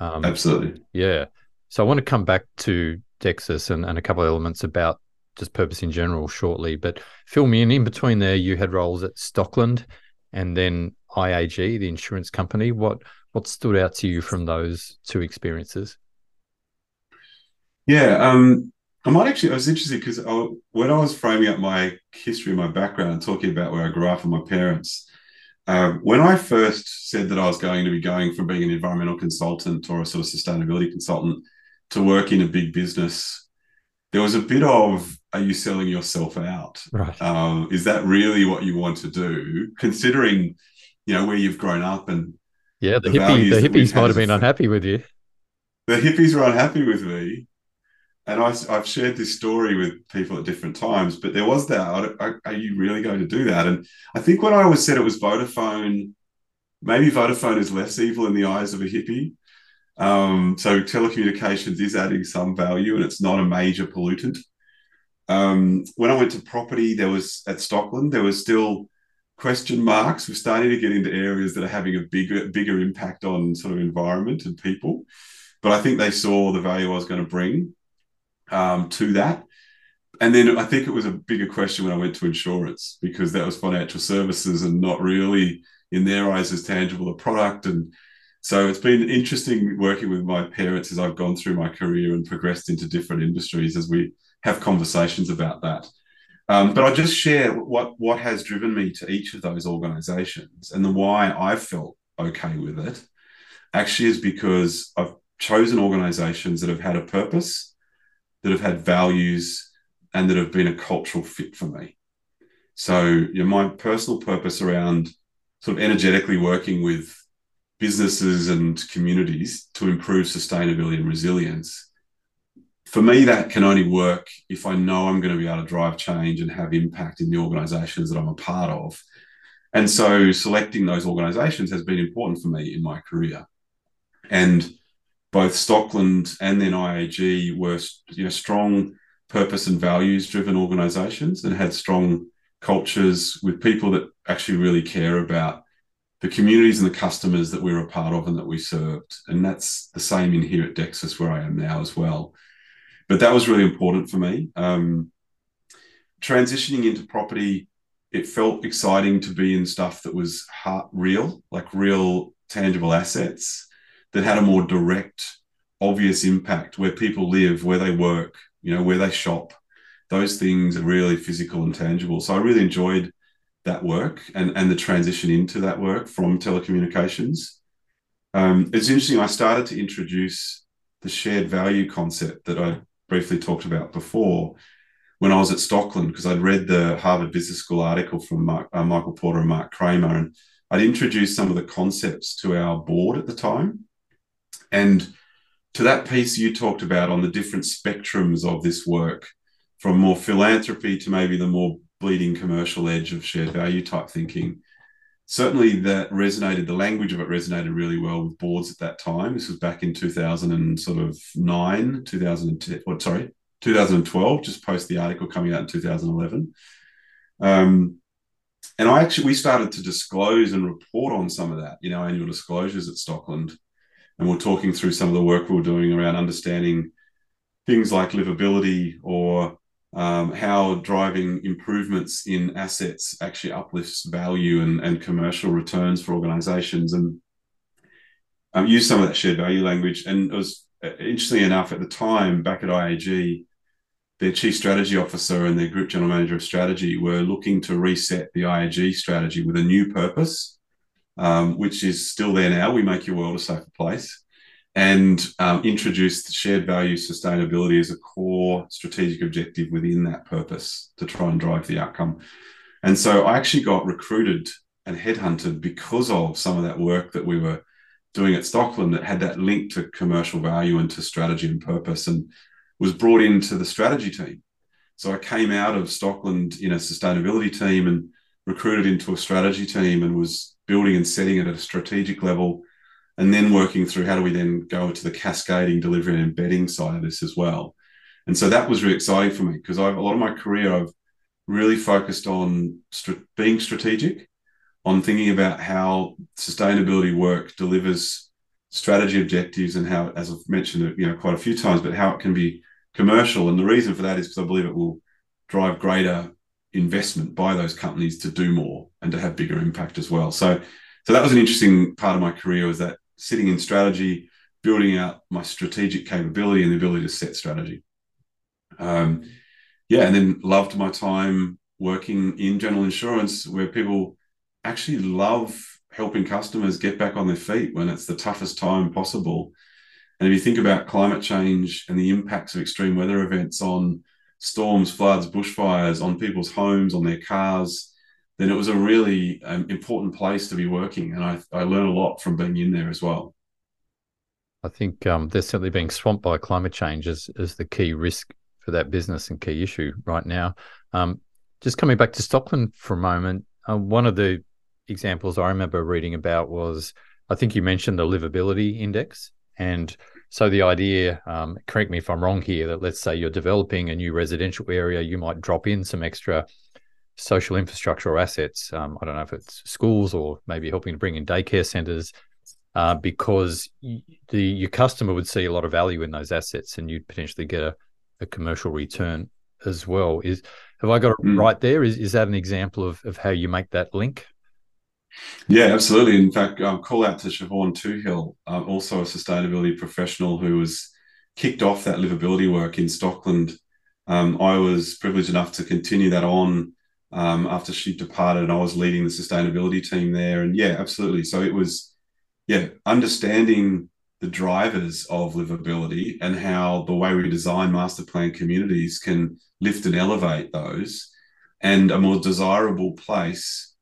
Um, Absolutely. Yeah. So I want to come back to Dexus and, and a couple of elements about just purpose in general shortly. But fill me in. In between there, you had roles at Stockland and then IAG, the insurance company. What what stood out to you from those two experiences? Yeah, um, I might actually. I was interested because when I was framing up my history, my background, and talking about where I grew up and my parents, uh, when I first said that I was going to be going from being an environmental consultant or a sort of sustainability consultant to work in a big business, there was a bit of, "Are you selling yourself out? Right? Um, is that really what you want to do?" Considering, you know, where you've grown up and yeah, the, the hippie, the hippies might have been unhappy with you. The hippies were unhappy with me, and I, have shared this story with people at different times. But there was that. Are you really going to do that? And I think when I always said it was Vodafone, maybe Vodafone is less evil in the eyes of a hippie. Um, so telecommunications is adding some value, and it's not a major pollutant. Um, when I went to property, there was at Stockland, there was still question marks. We're starting to get into areas that are having a bigger bigger impact on sort of environment and people. But I think they saw the value I was going to bring um, to that. And then I think it was a bigger question when I went to insurance because that was financial services and not really in their eyes as tangible a product. And so it's been interesting working with my parents as I've gone through my career and progressed into different industries as we have conversations about that. Um, but I'll just share what what has driven me to each of those organizations and the why I felt okay with it actually is because I've chosen organizations that have had a purpose, that have had values, and that have been a cultural fit for me. So, you know, my personal purpose around sort of energetically working with businesses and communities to improve sustainability and resilience. For me, that can only work if I know I'm going to be able to drive change and have impact in the organizations that I'm a part of. And so selecting those organizations has been important for me in my career. And both Stockland and then IAG were you know, strong purpose and values driven organizations and had strong cultures with people that actually really care about the communities and the customers that we were a part of and that we served. And that's the same in here at Dexus, where I am now as well. But that was really important for me. Um, transitioning into property, it felt exciting to be in stuff that was heart real, like real tangible assets that had a more direct, obvious impact where people live, where they work, you know, where they shop. Those things are really physical and tangible. So I really enjoyed that work and, and the transition into that work from telecommunications. Um, it's interesting, I started to introduce the shared value concept that I briefly talked about before when I was at Stockland, because I'd read the Harvard Business School article from Mark, uh, Michael Porter and Mark Kramer, and I'd introduced some of the concepts to our board at the time. And to that piece you talked about on the different spectrums of this work, from more philanthropy to maybe the more bleeding commercial edge of shared value type thinking. Certainly, that resonated. The language of it resonated really well with boards at that time. This was back in 2000 and sort of nine, 2010. What? Sorry, 2012, just post the article coming out in 2011. Um, and I actually we started to disclose and report on some of that in our annual disclosures at Stockland, and we're talking through some of the work we we're doing around understanding things like livability or um, how driving improvements in assets actually uplifts value and, and commercial returns for organizations and um, use some of that shared value language. And it was uh, interestingly enough at the time back at IAG, their chief strategy officer and their group general manager of strategy were looking to reset the IAG strategy with a new purpose, um, which is still there now. We make your world a safer place and um, introduced shared value sustainability as a core strategic objective within that purpose to try and drive the outcome. And so I actually got recruited and headhunted because of some of that work that we were doing at Stockland that had that link to commercial value and to strategy and purpose and was brought into the strategy team. So I came out of Stockland in a sustainability team and recruited into a strategy team and was building and setting it at a strategic level and then working through how do we then go to the cascading delivery and embedding side of this as well. And so that was really exciting for me because I've a lot of my career I've really focused on st- being strategic on thinking about how sustainability work delivers strategy objectives and how as I've mentioned it you know quite a few times but how it can be commercial. And the reason for that is because I believe it will drive greater investment by those companies to do more and to have bigger impact as well so so that was an interesting part of my career was that sitting in strategy, building out my strategic capability and the ability to set strategy. Um, yeah, and then loved my time working in general insurance where people actually love helping customers get back on their feet when it's the toughest time possible. And if you think about climate change and the impacts of extreme weather events on storms, floods, bushfires, on people's homes, on their cars, then it was a really um, important place to be working. And I, I learned a lot from being in there as well. I think um, they're certainly being swamped by climate change as, as the key risk for that business and key issue right now. Um, just coming back to Stockland for a moment, uh, one of the examples I remember reading about was I think you mentioned the livability index. And so the idea, um, correct me if I'm wrong here, that let's say you're developing a new residential area, you might drop in some extra social infrastructure or assets. Um, I don't know if it's schools or maybe helping to bring in daycare centers, uh, because the your customer would see a lot of value in those assets, and you'd potentially get a, a commercial return as well. Is have I got it mm. right there? Is is that an example of of how you make that link? Yeah, absolutely. In fact, um, call out to Siobhan Toohill, uh, also a sustainability professional who was kicked off that livability work in Stockland. Um, I was privileged enough to continue that on um, after she departed and I was leading the sustainability team there. And yeah, absolutely. So it was, yeah, understanding the drivers of livability and how the way we design master plan communities can lift and elevate those and a more desirable place.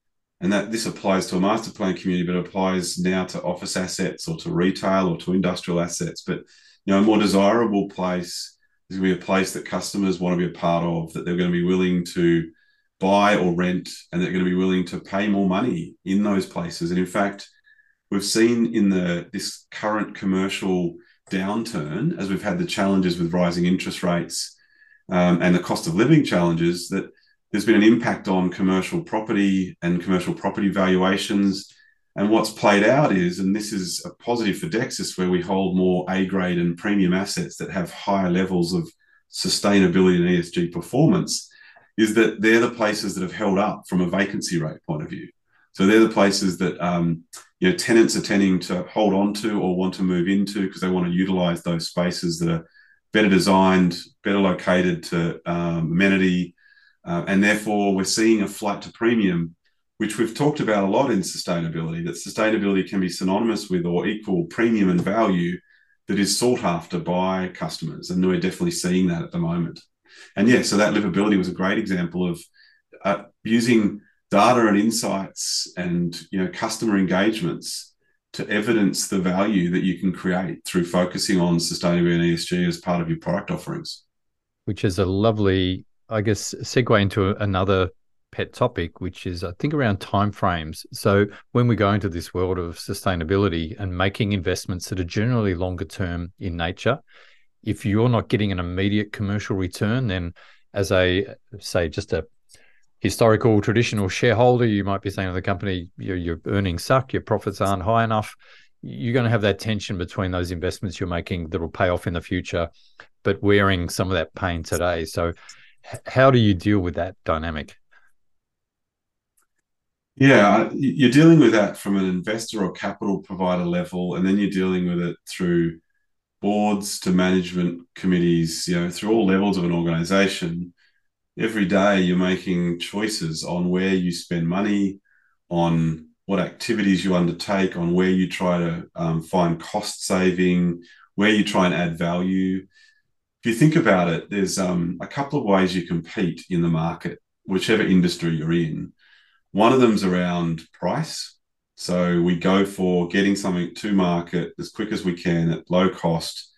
And that this applies to a master plan community, but applies now to office assets or to retail or to industrial assets. But you know, a more desirable place is going to be a place that customers want to be a part of, that they're going to be willing to buy or rent, and they're going to be willing to pay more money in those places. And in fact, we've seen in the this current commercial downturn, as we've had the challenges with rising interest rates um, and the cost of living challenges, that there's been an impact on commercial property and commercial property valuations. And what's played out is, and this is a positive for Dexus, where we hold more A grade and premium assets that have higher levels of sustainability and ESG performance, is that they're the places that have held up from a vacancy rate point of view. So they're the places that um, you know tenants are tending to hold on to or want to move into because they want to utilize those spaces that are better designed, better located to um, amenity, uh, and therefore we're seeing a flight to premium, which we've talked about a lot in sustainability. That sustainability can be synonymous with or equal premium and value that is sought after by customers, and we're definitely seeing that at the moment. And yeah, so that livability was a great example of uh, using data and insights and you know customer engagements to evidence the value that you can create through focusing on sustainability and ESG as part of your product offerings. Which is a lovely, I guess, segue into another pet topic, which is I think around timeframes. So when we go into this world of sustainability and making investments that are generally longer term in nature, if you're not getting an immediate commercial return, then as a say just a historical traditional shareholder, you might be saying to the company, your, your earnings suck, your profits aren't high enough. You're going to have that tension between those investments you're making that will pay off in the future, but wearing some of that pain today. So, how do you deal with that dynamic? Yeah, you're dealing with that from an investor or capital provider level, and then you're dealing with it through boards to management committees, you know, through all levels of an organization every day you're making choices on where you spend money, on what activities you undertake, on where you try to um, find cost saving, where you try and add value. If you think about it, there's um, a couple of ways you compete in the market, whichever industry you're in. One of them's around price. So we go for getting something to market as quick as we can at low cost,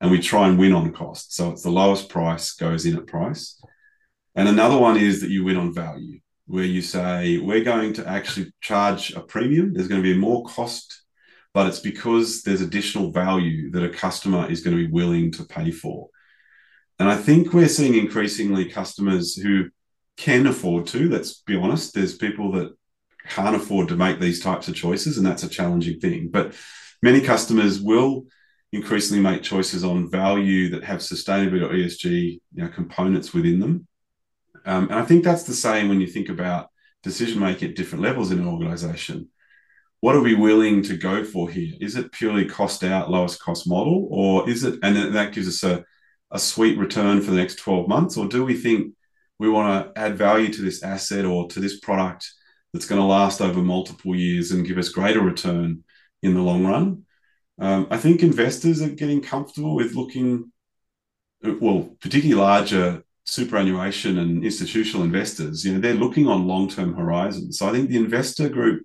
and we try and win on cost. So it's the lowest price goes in at price. And another one is that you win on value, where you say, we're going to actually charge a premium. There's going to be more cost, but it's because there's additional value that a customer is going to be willing to pay for. And I think we're seeing increasingly customers who can afford to, let's be honest, there's people that can't afford to make these types of choices, and that's a challenging thing. But many customers will increasingly make choices on value that have sustainability or ESG you know, components within them. Um, and I think that's the same when you think about decision making at different levels in an organization. What are we willing to go for here? Is it purely cost out, lowest cost model, or is it, and that gives us a, a sweet return for the next 12 months? Or do we think we want to add value to this asset or to this product that's going to last over multiple years and give us greater return in the long run? Um, I think investors are getting comfortable with looking, well, particularly larger superannuation and institutional investors, you know, they're looking on long-term horizons. So I think the investor group,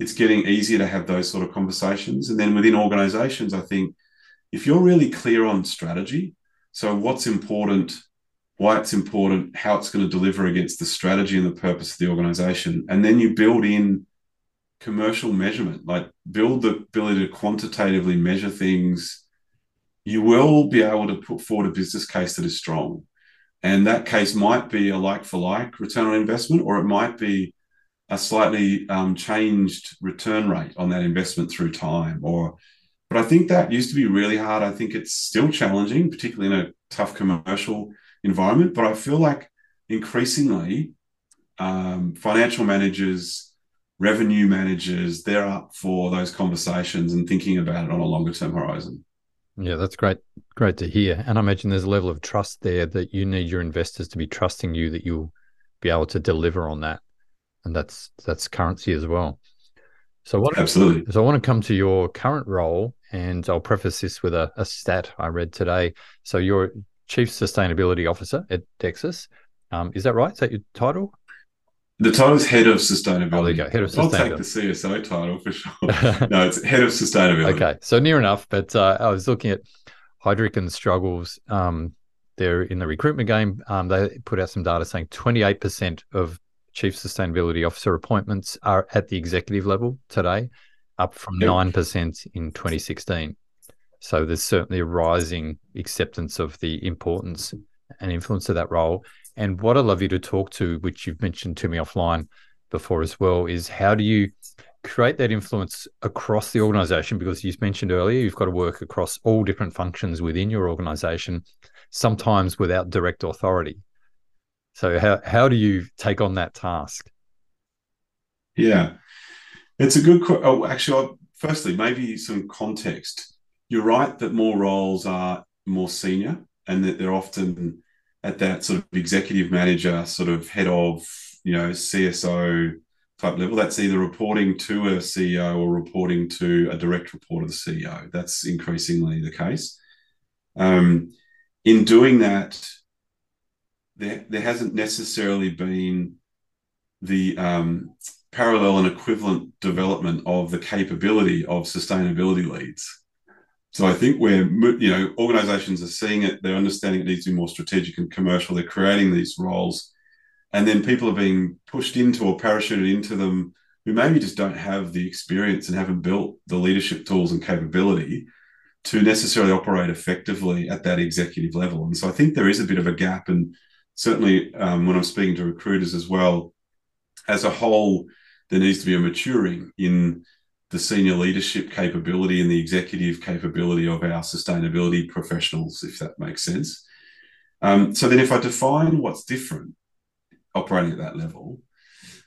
it's getting easier to have those sort of conversations. And then within organizations, I think if you're really clear on strategy, so what's important, why it's important, how it's going to deliver against the strategy and the purpose of the organization, and then you build in commercial measurement, like build the ability to quantitatively measure things, you will be able to put forward a business case that is strong. And that case might be a like for like return on investment, or it might be a slightly um, changed return rate on that investment through time. Or, but I think that used to be really hard. I think it's still challenging, particularly in a tough commercial environment. But I feel like increasingly, um, financial managers, revenue managers, they're up for those conversations and thinking about it on a longer term horizon. Yeah, that's great. Great to hear. And I imagine there's a level of trust there that you need your investors to be trusting you that you'll be able to deliver on that. And that's that's currency as well. So what absolutely. So I want to come to your current role, and I'll preface this with a, a stat I read today. So you're Chief Sustainability Officer at Dexus. Um, is that right? Is that your title? The title is head of sustainability. Oh, there you go. Head of sustainability. I'll take the CSO title for sure. no, it's head of sustainability. Okay, so near enough. But uh, I was looking at Heidrick & Struggles. Um, they're in the recruitment game. Um, they put out some data saying 28% of chief sustainability officer appointments are at the executive level today, up from yep. 9% in 2016. So there's certainly a rising acceptance of the importance and influence of that role. And what I'd love you to talk to, which you've mentioned to me offline before as well, is how do you create that influence across the organization? Because you've mentioned earlier, you've got to work across all different functions within your organization, sometimes without direct authority. So how how do you take on that task? Yeah, it's a good. Oh, actually, firstly, maybe some context. You're right that more roles are more senior, and that they're often at that sort of executive manager, sort of head of, you know, CSO type level. That's either reporting to a CEO or reporting to a direct report of the CEO. That's increasingly the case. Um, in doing that, there, there hasn't necessarily been the um, parallel and equivalent development of the capability of sustainability leads. So I think where you know organizations are seeing it, they're understanding it needs to be more strategic and commercial. They're creating these roles, and then people are being pushed into or parachuted into them who maybe just don't have the experience and haven't built the leadership tools and capability to necessarily operate effectively at that executive level. And so I think there is a bit of a gap, and certainly um, when I'm speaking to recruiters as well, as a whole, there needs to be a maturing in the senior leadership capability and the executive capability of our sustainability professionals, if that makes sense. Um, so then, if I define what's different operating at that level,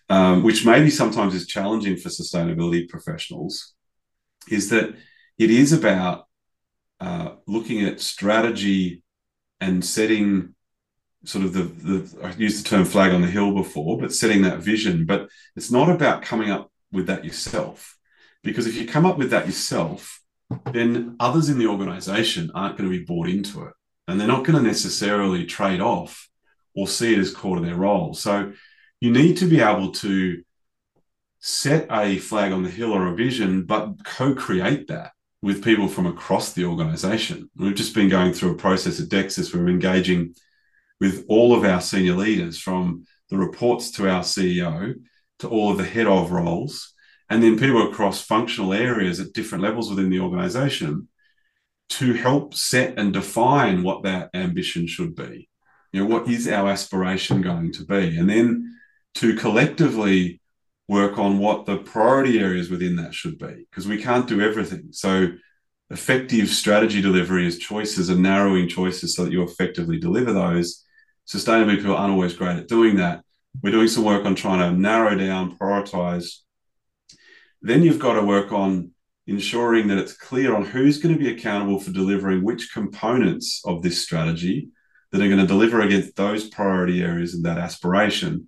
um, which maybe sometimes is challenging for sustainability professionals, is that it is about uh, looking at strategy and setting sort of the, the I used the term flag on the hill before, but setting that vision. But it's not about coming up with that yourself. Because if you come up with that yourself, then others in the organization aren't going to be bought into it. And they're not going to necessarily trade off or see it as core to their role. So you need to be able to set a flag on the hill or a vision, but co create that with people from across the organization. We've just been going through a process at where we're engaging with all of our senior leaders from the reports to our CEO to all of the head of roles and then people across functional areas at different levels within the organization to help set and define what that ambition should be. You know, what is our aspiration going to be? And then to collectively work on what the priority areas within that should be, because we can't do everything. So, effective strategy delivery is choices and narrowing choices so that you effectively deliver those. Sustainability people aren't always great at doing that. We're doing some work on trying to narrow down, prioritize, then you've got to work on ensuring that it's clear on who's going to be accountable for delivering which components of this strategy that are going to deliver against those priority areas and that aspiration.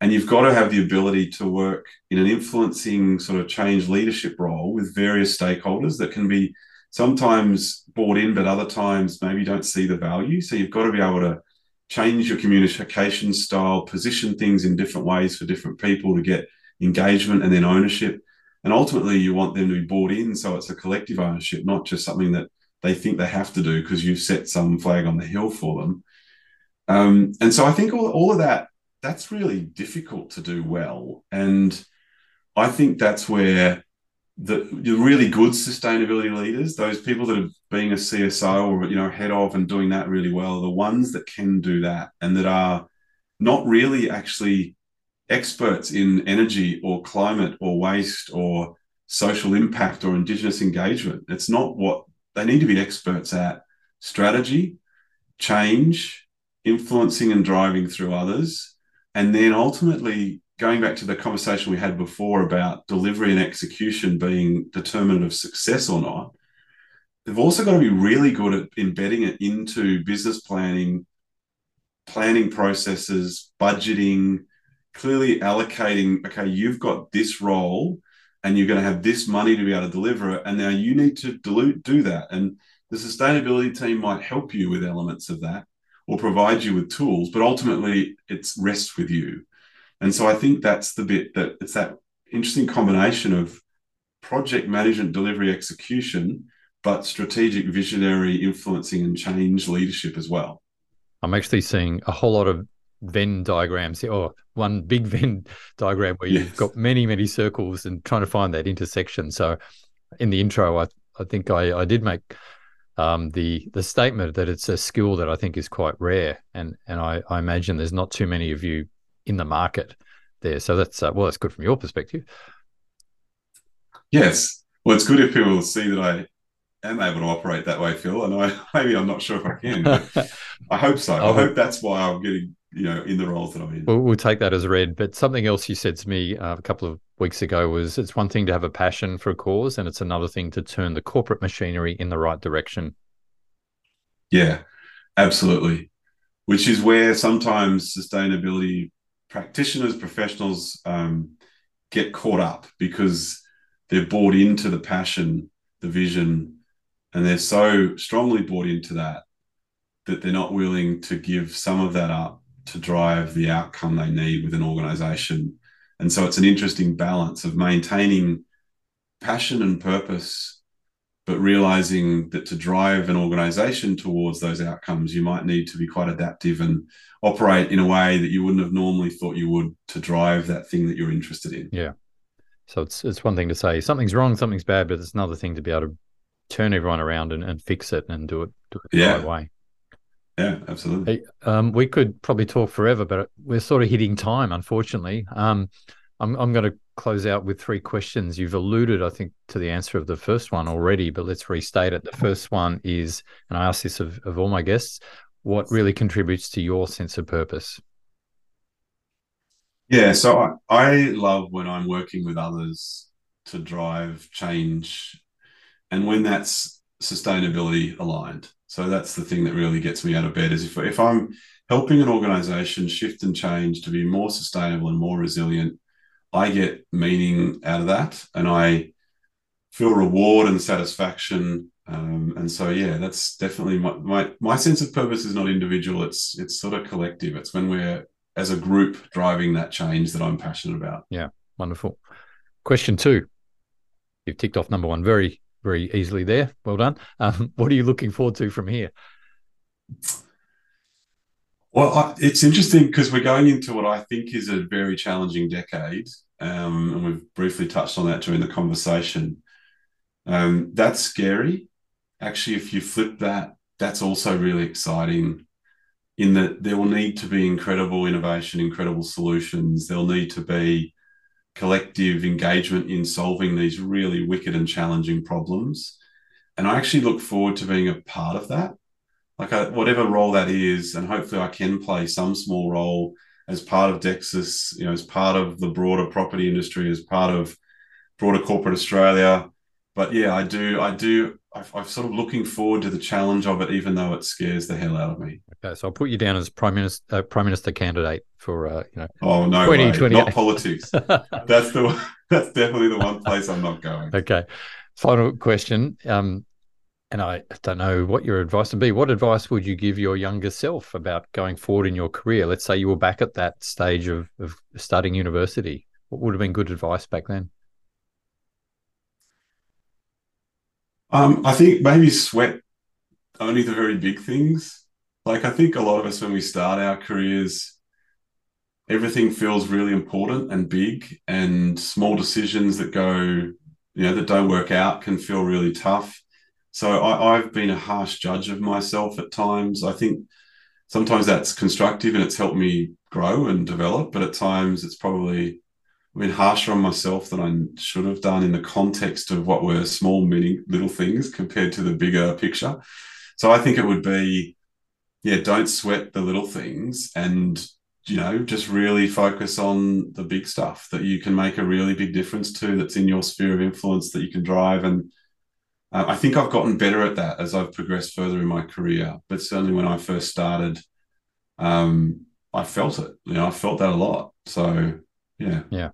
And you've got to have the ability to work in an influencing sort of change leadership role with various stakeholders that can be sometimes bought in, but other times maybe don't see the value. So you've got to be able to change your communication style, position things in different ways for different people to get engagement and then ownership. And ultimately, you want them to be bought in so it's a collective ownership, not just something that they think they have to do because you've set some flag on the hill for them. Um, and so I think all, all of that, that's really difficult to do well. And I think that's where the, the really good sustainability leaders, those people that are being a CSO or you know head of and doing that really well, are the ones that can do that and that are not really actually experts in energy or climate or waste or social impact or indigenous engagement. It's not what they need to be experts at strategy, change, influencing and driving through others. And then ultimately, going back to the conversation we had before about delivery and execution being determinant of success or not, they've also got to be really good at embedding it into business planning, planning processes, budgeting, clearly allocating, okay, you've got this role and you're going to have this money to be able to deliver it. And now you need to dilute, do that. And the sustainability team might help you with elements of that or provide you with tools, but ultimately it's rests with you. And so I think that's the bit that it's that interesting combination of project management, delivery, execution, but strategic, visionary, influencing, and change leadership as well. I'm actually seeing a whole lot of Venn diagrams or one big Venn diagram where you've got many, many circles and trying to find that intersection. So in the intro, I, I think I, I did make um, the the statement that it's a skill that I think is quite rare, and and I, I imagine there's not too many of you in the market there. So that's uh, well, that's good from your perspective. Yes, well, it's good if people see that I am able to operate that way, Phil. And I maybe I'm not sure if I can, but I hope so. I hope that's why I'm getting you know in the roles that I'm in. We'll, we'll take that as read. But something else you said to me uh, a couple of weeks ago was it's one thing to have a passion for a cause, and it's another thing to turn the corporate machinery in the right direction. Yeah, absolutely. Which is where sometimes sustainability practitioners, professionals um, get caught up because they're bought into the passion, the vision, and they're so strongly bought into that that they're not willing to give some of that up to drive the outcome they need with an organization. And so it's an interesting balance of maintaining passion and purpose, but realizing that to drive an organization towards those outcomes, you might need to be quite adaptive and operate in a way that you wouldn't have normally thought you would to drive that thing that you're interested in. Yeah. So it's it's one thing to say something's wrong, something's bad, but it's another thing to be able to turn everyone around and, and fix it and do it, do it the yeah. right way. Yeah, absolutely. Hey, um, we could probably talk forever, but we're sort of hitting time, unfortunately. Um, I'm, I'm going to close out with three questions. You've alluded, I think, to the answer of the first one already, but let's restate it. The first one is, and I ask this of, of all my guests, what really contributes to your sense of purpose? Yeah, so I, I love when I'm working with others to drive change and when that's sustainability aligned. So that's the thing that really gets me out of bed is if, if I'm helping an organization shift and change to be more sustainable and more resilient, I get meaning out of that and I feel reward and satisfaction. Um, and so, yeah, that's definitely my, my, my sense of purpose is not individual. It's, it's sort of collective. It's when we're as a group driving that change that I'm passionate about. Yeah. Wonderful. Question two. You've ticked off number one very very easily there. Well done. Um, what are you looking forward to from here? Well, I, it's interesting because we're going into what I think is a very challenging decade, um, and we've briefly touched on that during the conversation. Um, that's scary. Actually, if you flip that, that's also really exciting. In that there will need to be incredible innovation, incredible solutions. There'll need to be collective engagement in solving these really wicked and challenging problems. And I actually look forward to being a part of that. Like I, whatever role that is, and hopefully I can play some small role as part of Dexus, you know, as part of the broader property industry, as part of broader corporate Australia. But yeah, I do, I do, I'm sort of looking forward to the challenge of it, even though it scares the hell out of me. Okay, so I'll put you down as prime minister, uh, prime minister candidate for uh, you know. Oh no, 20, not politics. that's the that's definitely the one place I'm not going. Okay, final question. Um, and I don't know what your advice would be. What advice would you give your younger self about going forward in your career? Let's say you were back at that stage of, of starting university. What would have been good advice back then? Um, I think maybe sweat only the very big things. Like I think a lot of us when we start our careers, everything feels really important and big, and small decisions that go, you know, that don't work out can feel really tough. So I, I've been a harsh judge of myself at times. I think sometimes that's constructive and it's helped me grow and develop, but at times it's probably been harsher on myself than I should have done in the context of what were small, many little things compared to the bigger picture. So I think it would be, yeah, don't sweat the little things and, you know, just really focus on the big stuff that you can make a really big difference to that's in your sphere of influence that you can drive. And uh, I think I've gotten better at that as I've progressed further in my career. But certainly when I first started, um, I felt it. You know, I felt that a lot. So, yeah. Yeah.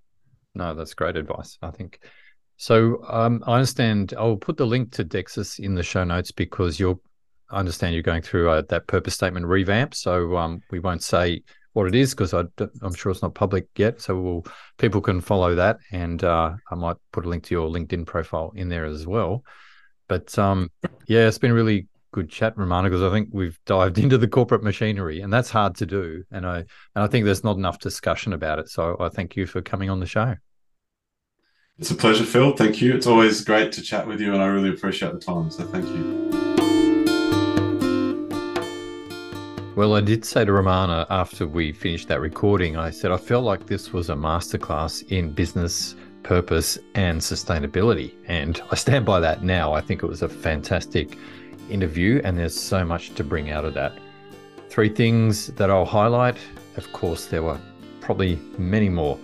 No, that's great advice. I think. So um, I understand. I'll put the link to Dexus in the show notes because you're. I understand you're going through uh, that purpose statement revamp. So um, we won't say what it is because I'm sure it's not public yet. So we'll, people can follow that, and uh, I might put a link to your LinkedIn profile in there as well. But um, yeah, it's been really good chat, Ramana, because I think we've dived into the corporate machinery, and that's hard to do. And I and I think there's not enough discussion about it. So I thank you for coming on the show. It's a pleasure, Phil. Thank you. It's always great to chat with you, and I really appreciate the time. So thank you. Well, I did say to Ramana after we finished that recording, I said I felt like this was a masterclass in business purpose and sustainability. And I stand by that now. I think it was a fantastic interview, and there's so much to bring out of that. Three things that I'll highlight. Of course, there were probably many more.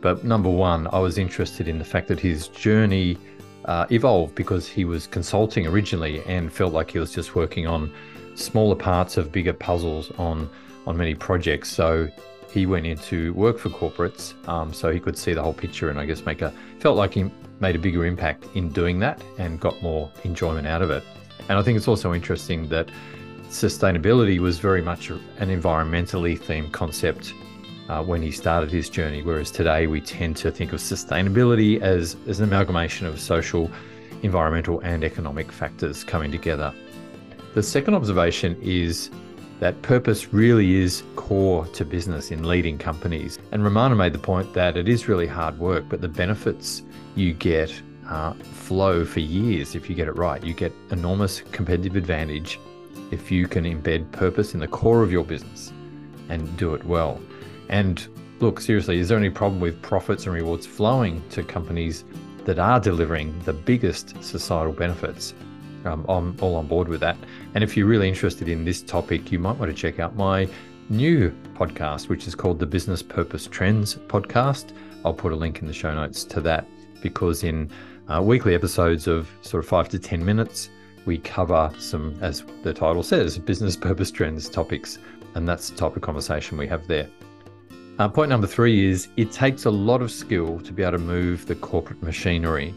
But number one, I was interested in the fact that his journey uh, evolved because he was consulting originally and felt like he was just working on smaller parts of bigger puzzles on on many projects. So he went into work for corporates, um, so he could see the whole picture, and I guess make a felt like he made a bigger impact in doing that and got more enjoyment out of it. And I think it's also interesting that sustainability was very much an environmentally themed concept uh, when he started his journey, whereas today we tend to think of sustainability as, as an amalgamation of social, environmental, and economic factors coming together. The second observation is that purpose really is core to business in leading companies. And Ramana made the point that it is really hard work, but the benefits you get uh, flow for years if you get it right. You get enormous competitive advantage if you can embed purpose in the core of your business and do it well. And look, seriously, is there any problem with profits and rewards flowing to companies that are delivering the biggest societal benefits? um, I'm all on board with that. And if you're really interested in this topic, you might want to check out my new podcast, which is called the Business Purpose Trends Podcast. I'll put a link in the show notes to that because in uh, weekly episodes of sort of five to 10 minutes, we cover some, as the title says, business purpose trends topics. And that's the type of conversation we have there. Uh, point number three is it takes a lot of skill to be able to move the corporate machinery.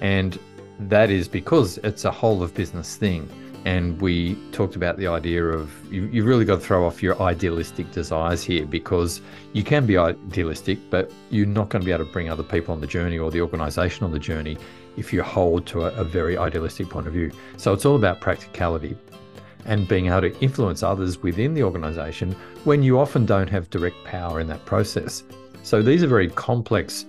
And that is because it's a whole of business thing. And we talked about the idea of you, you've really got to throw off your idealistic desires here because you can be idealistic, but you're not going to be able to bring other people on the journey or the organization on the journey if you hold to a, a very idealistic point of view. So it's all about practicality and being able to influence others within the organization when you often don't have direct power in that process. So these are very complex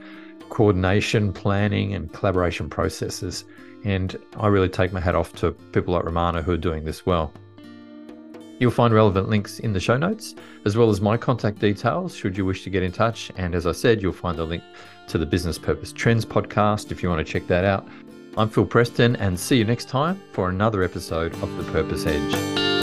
coordination, planning, and collaboration processes. And I really take my hat off to people like Ramana who are doing this well. You'll find relevant links in the show notes, as well as my contact details should you wish to get in touch. And as I said, you'll find the link to the Business Purpose Trends podcast if you want to check that out. I'm Phil Preston, and see you next time for another episode of The Purpose Edge.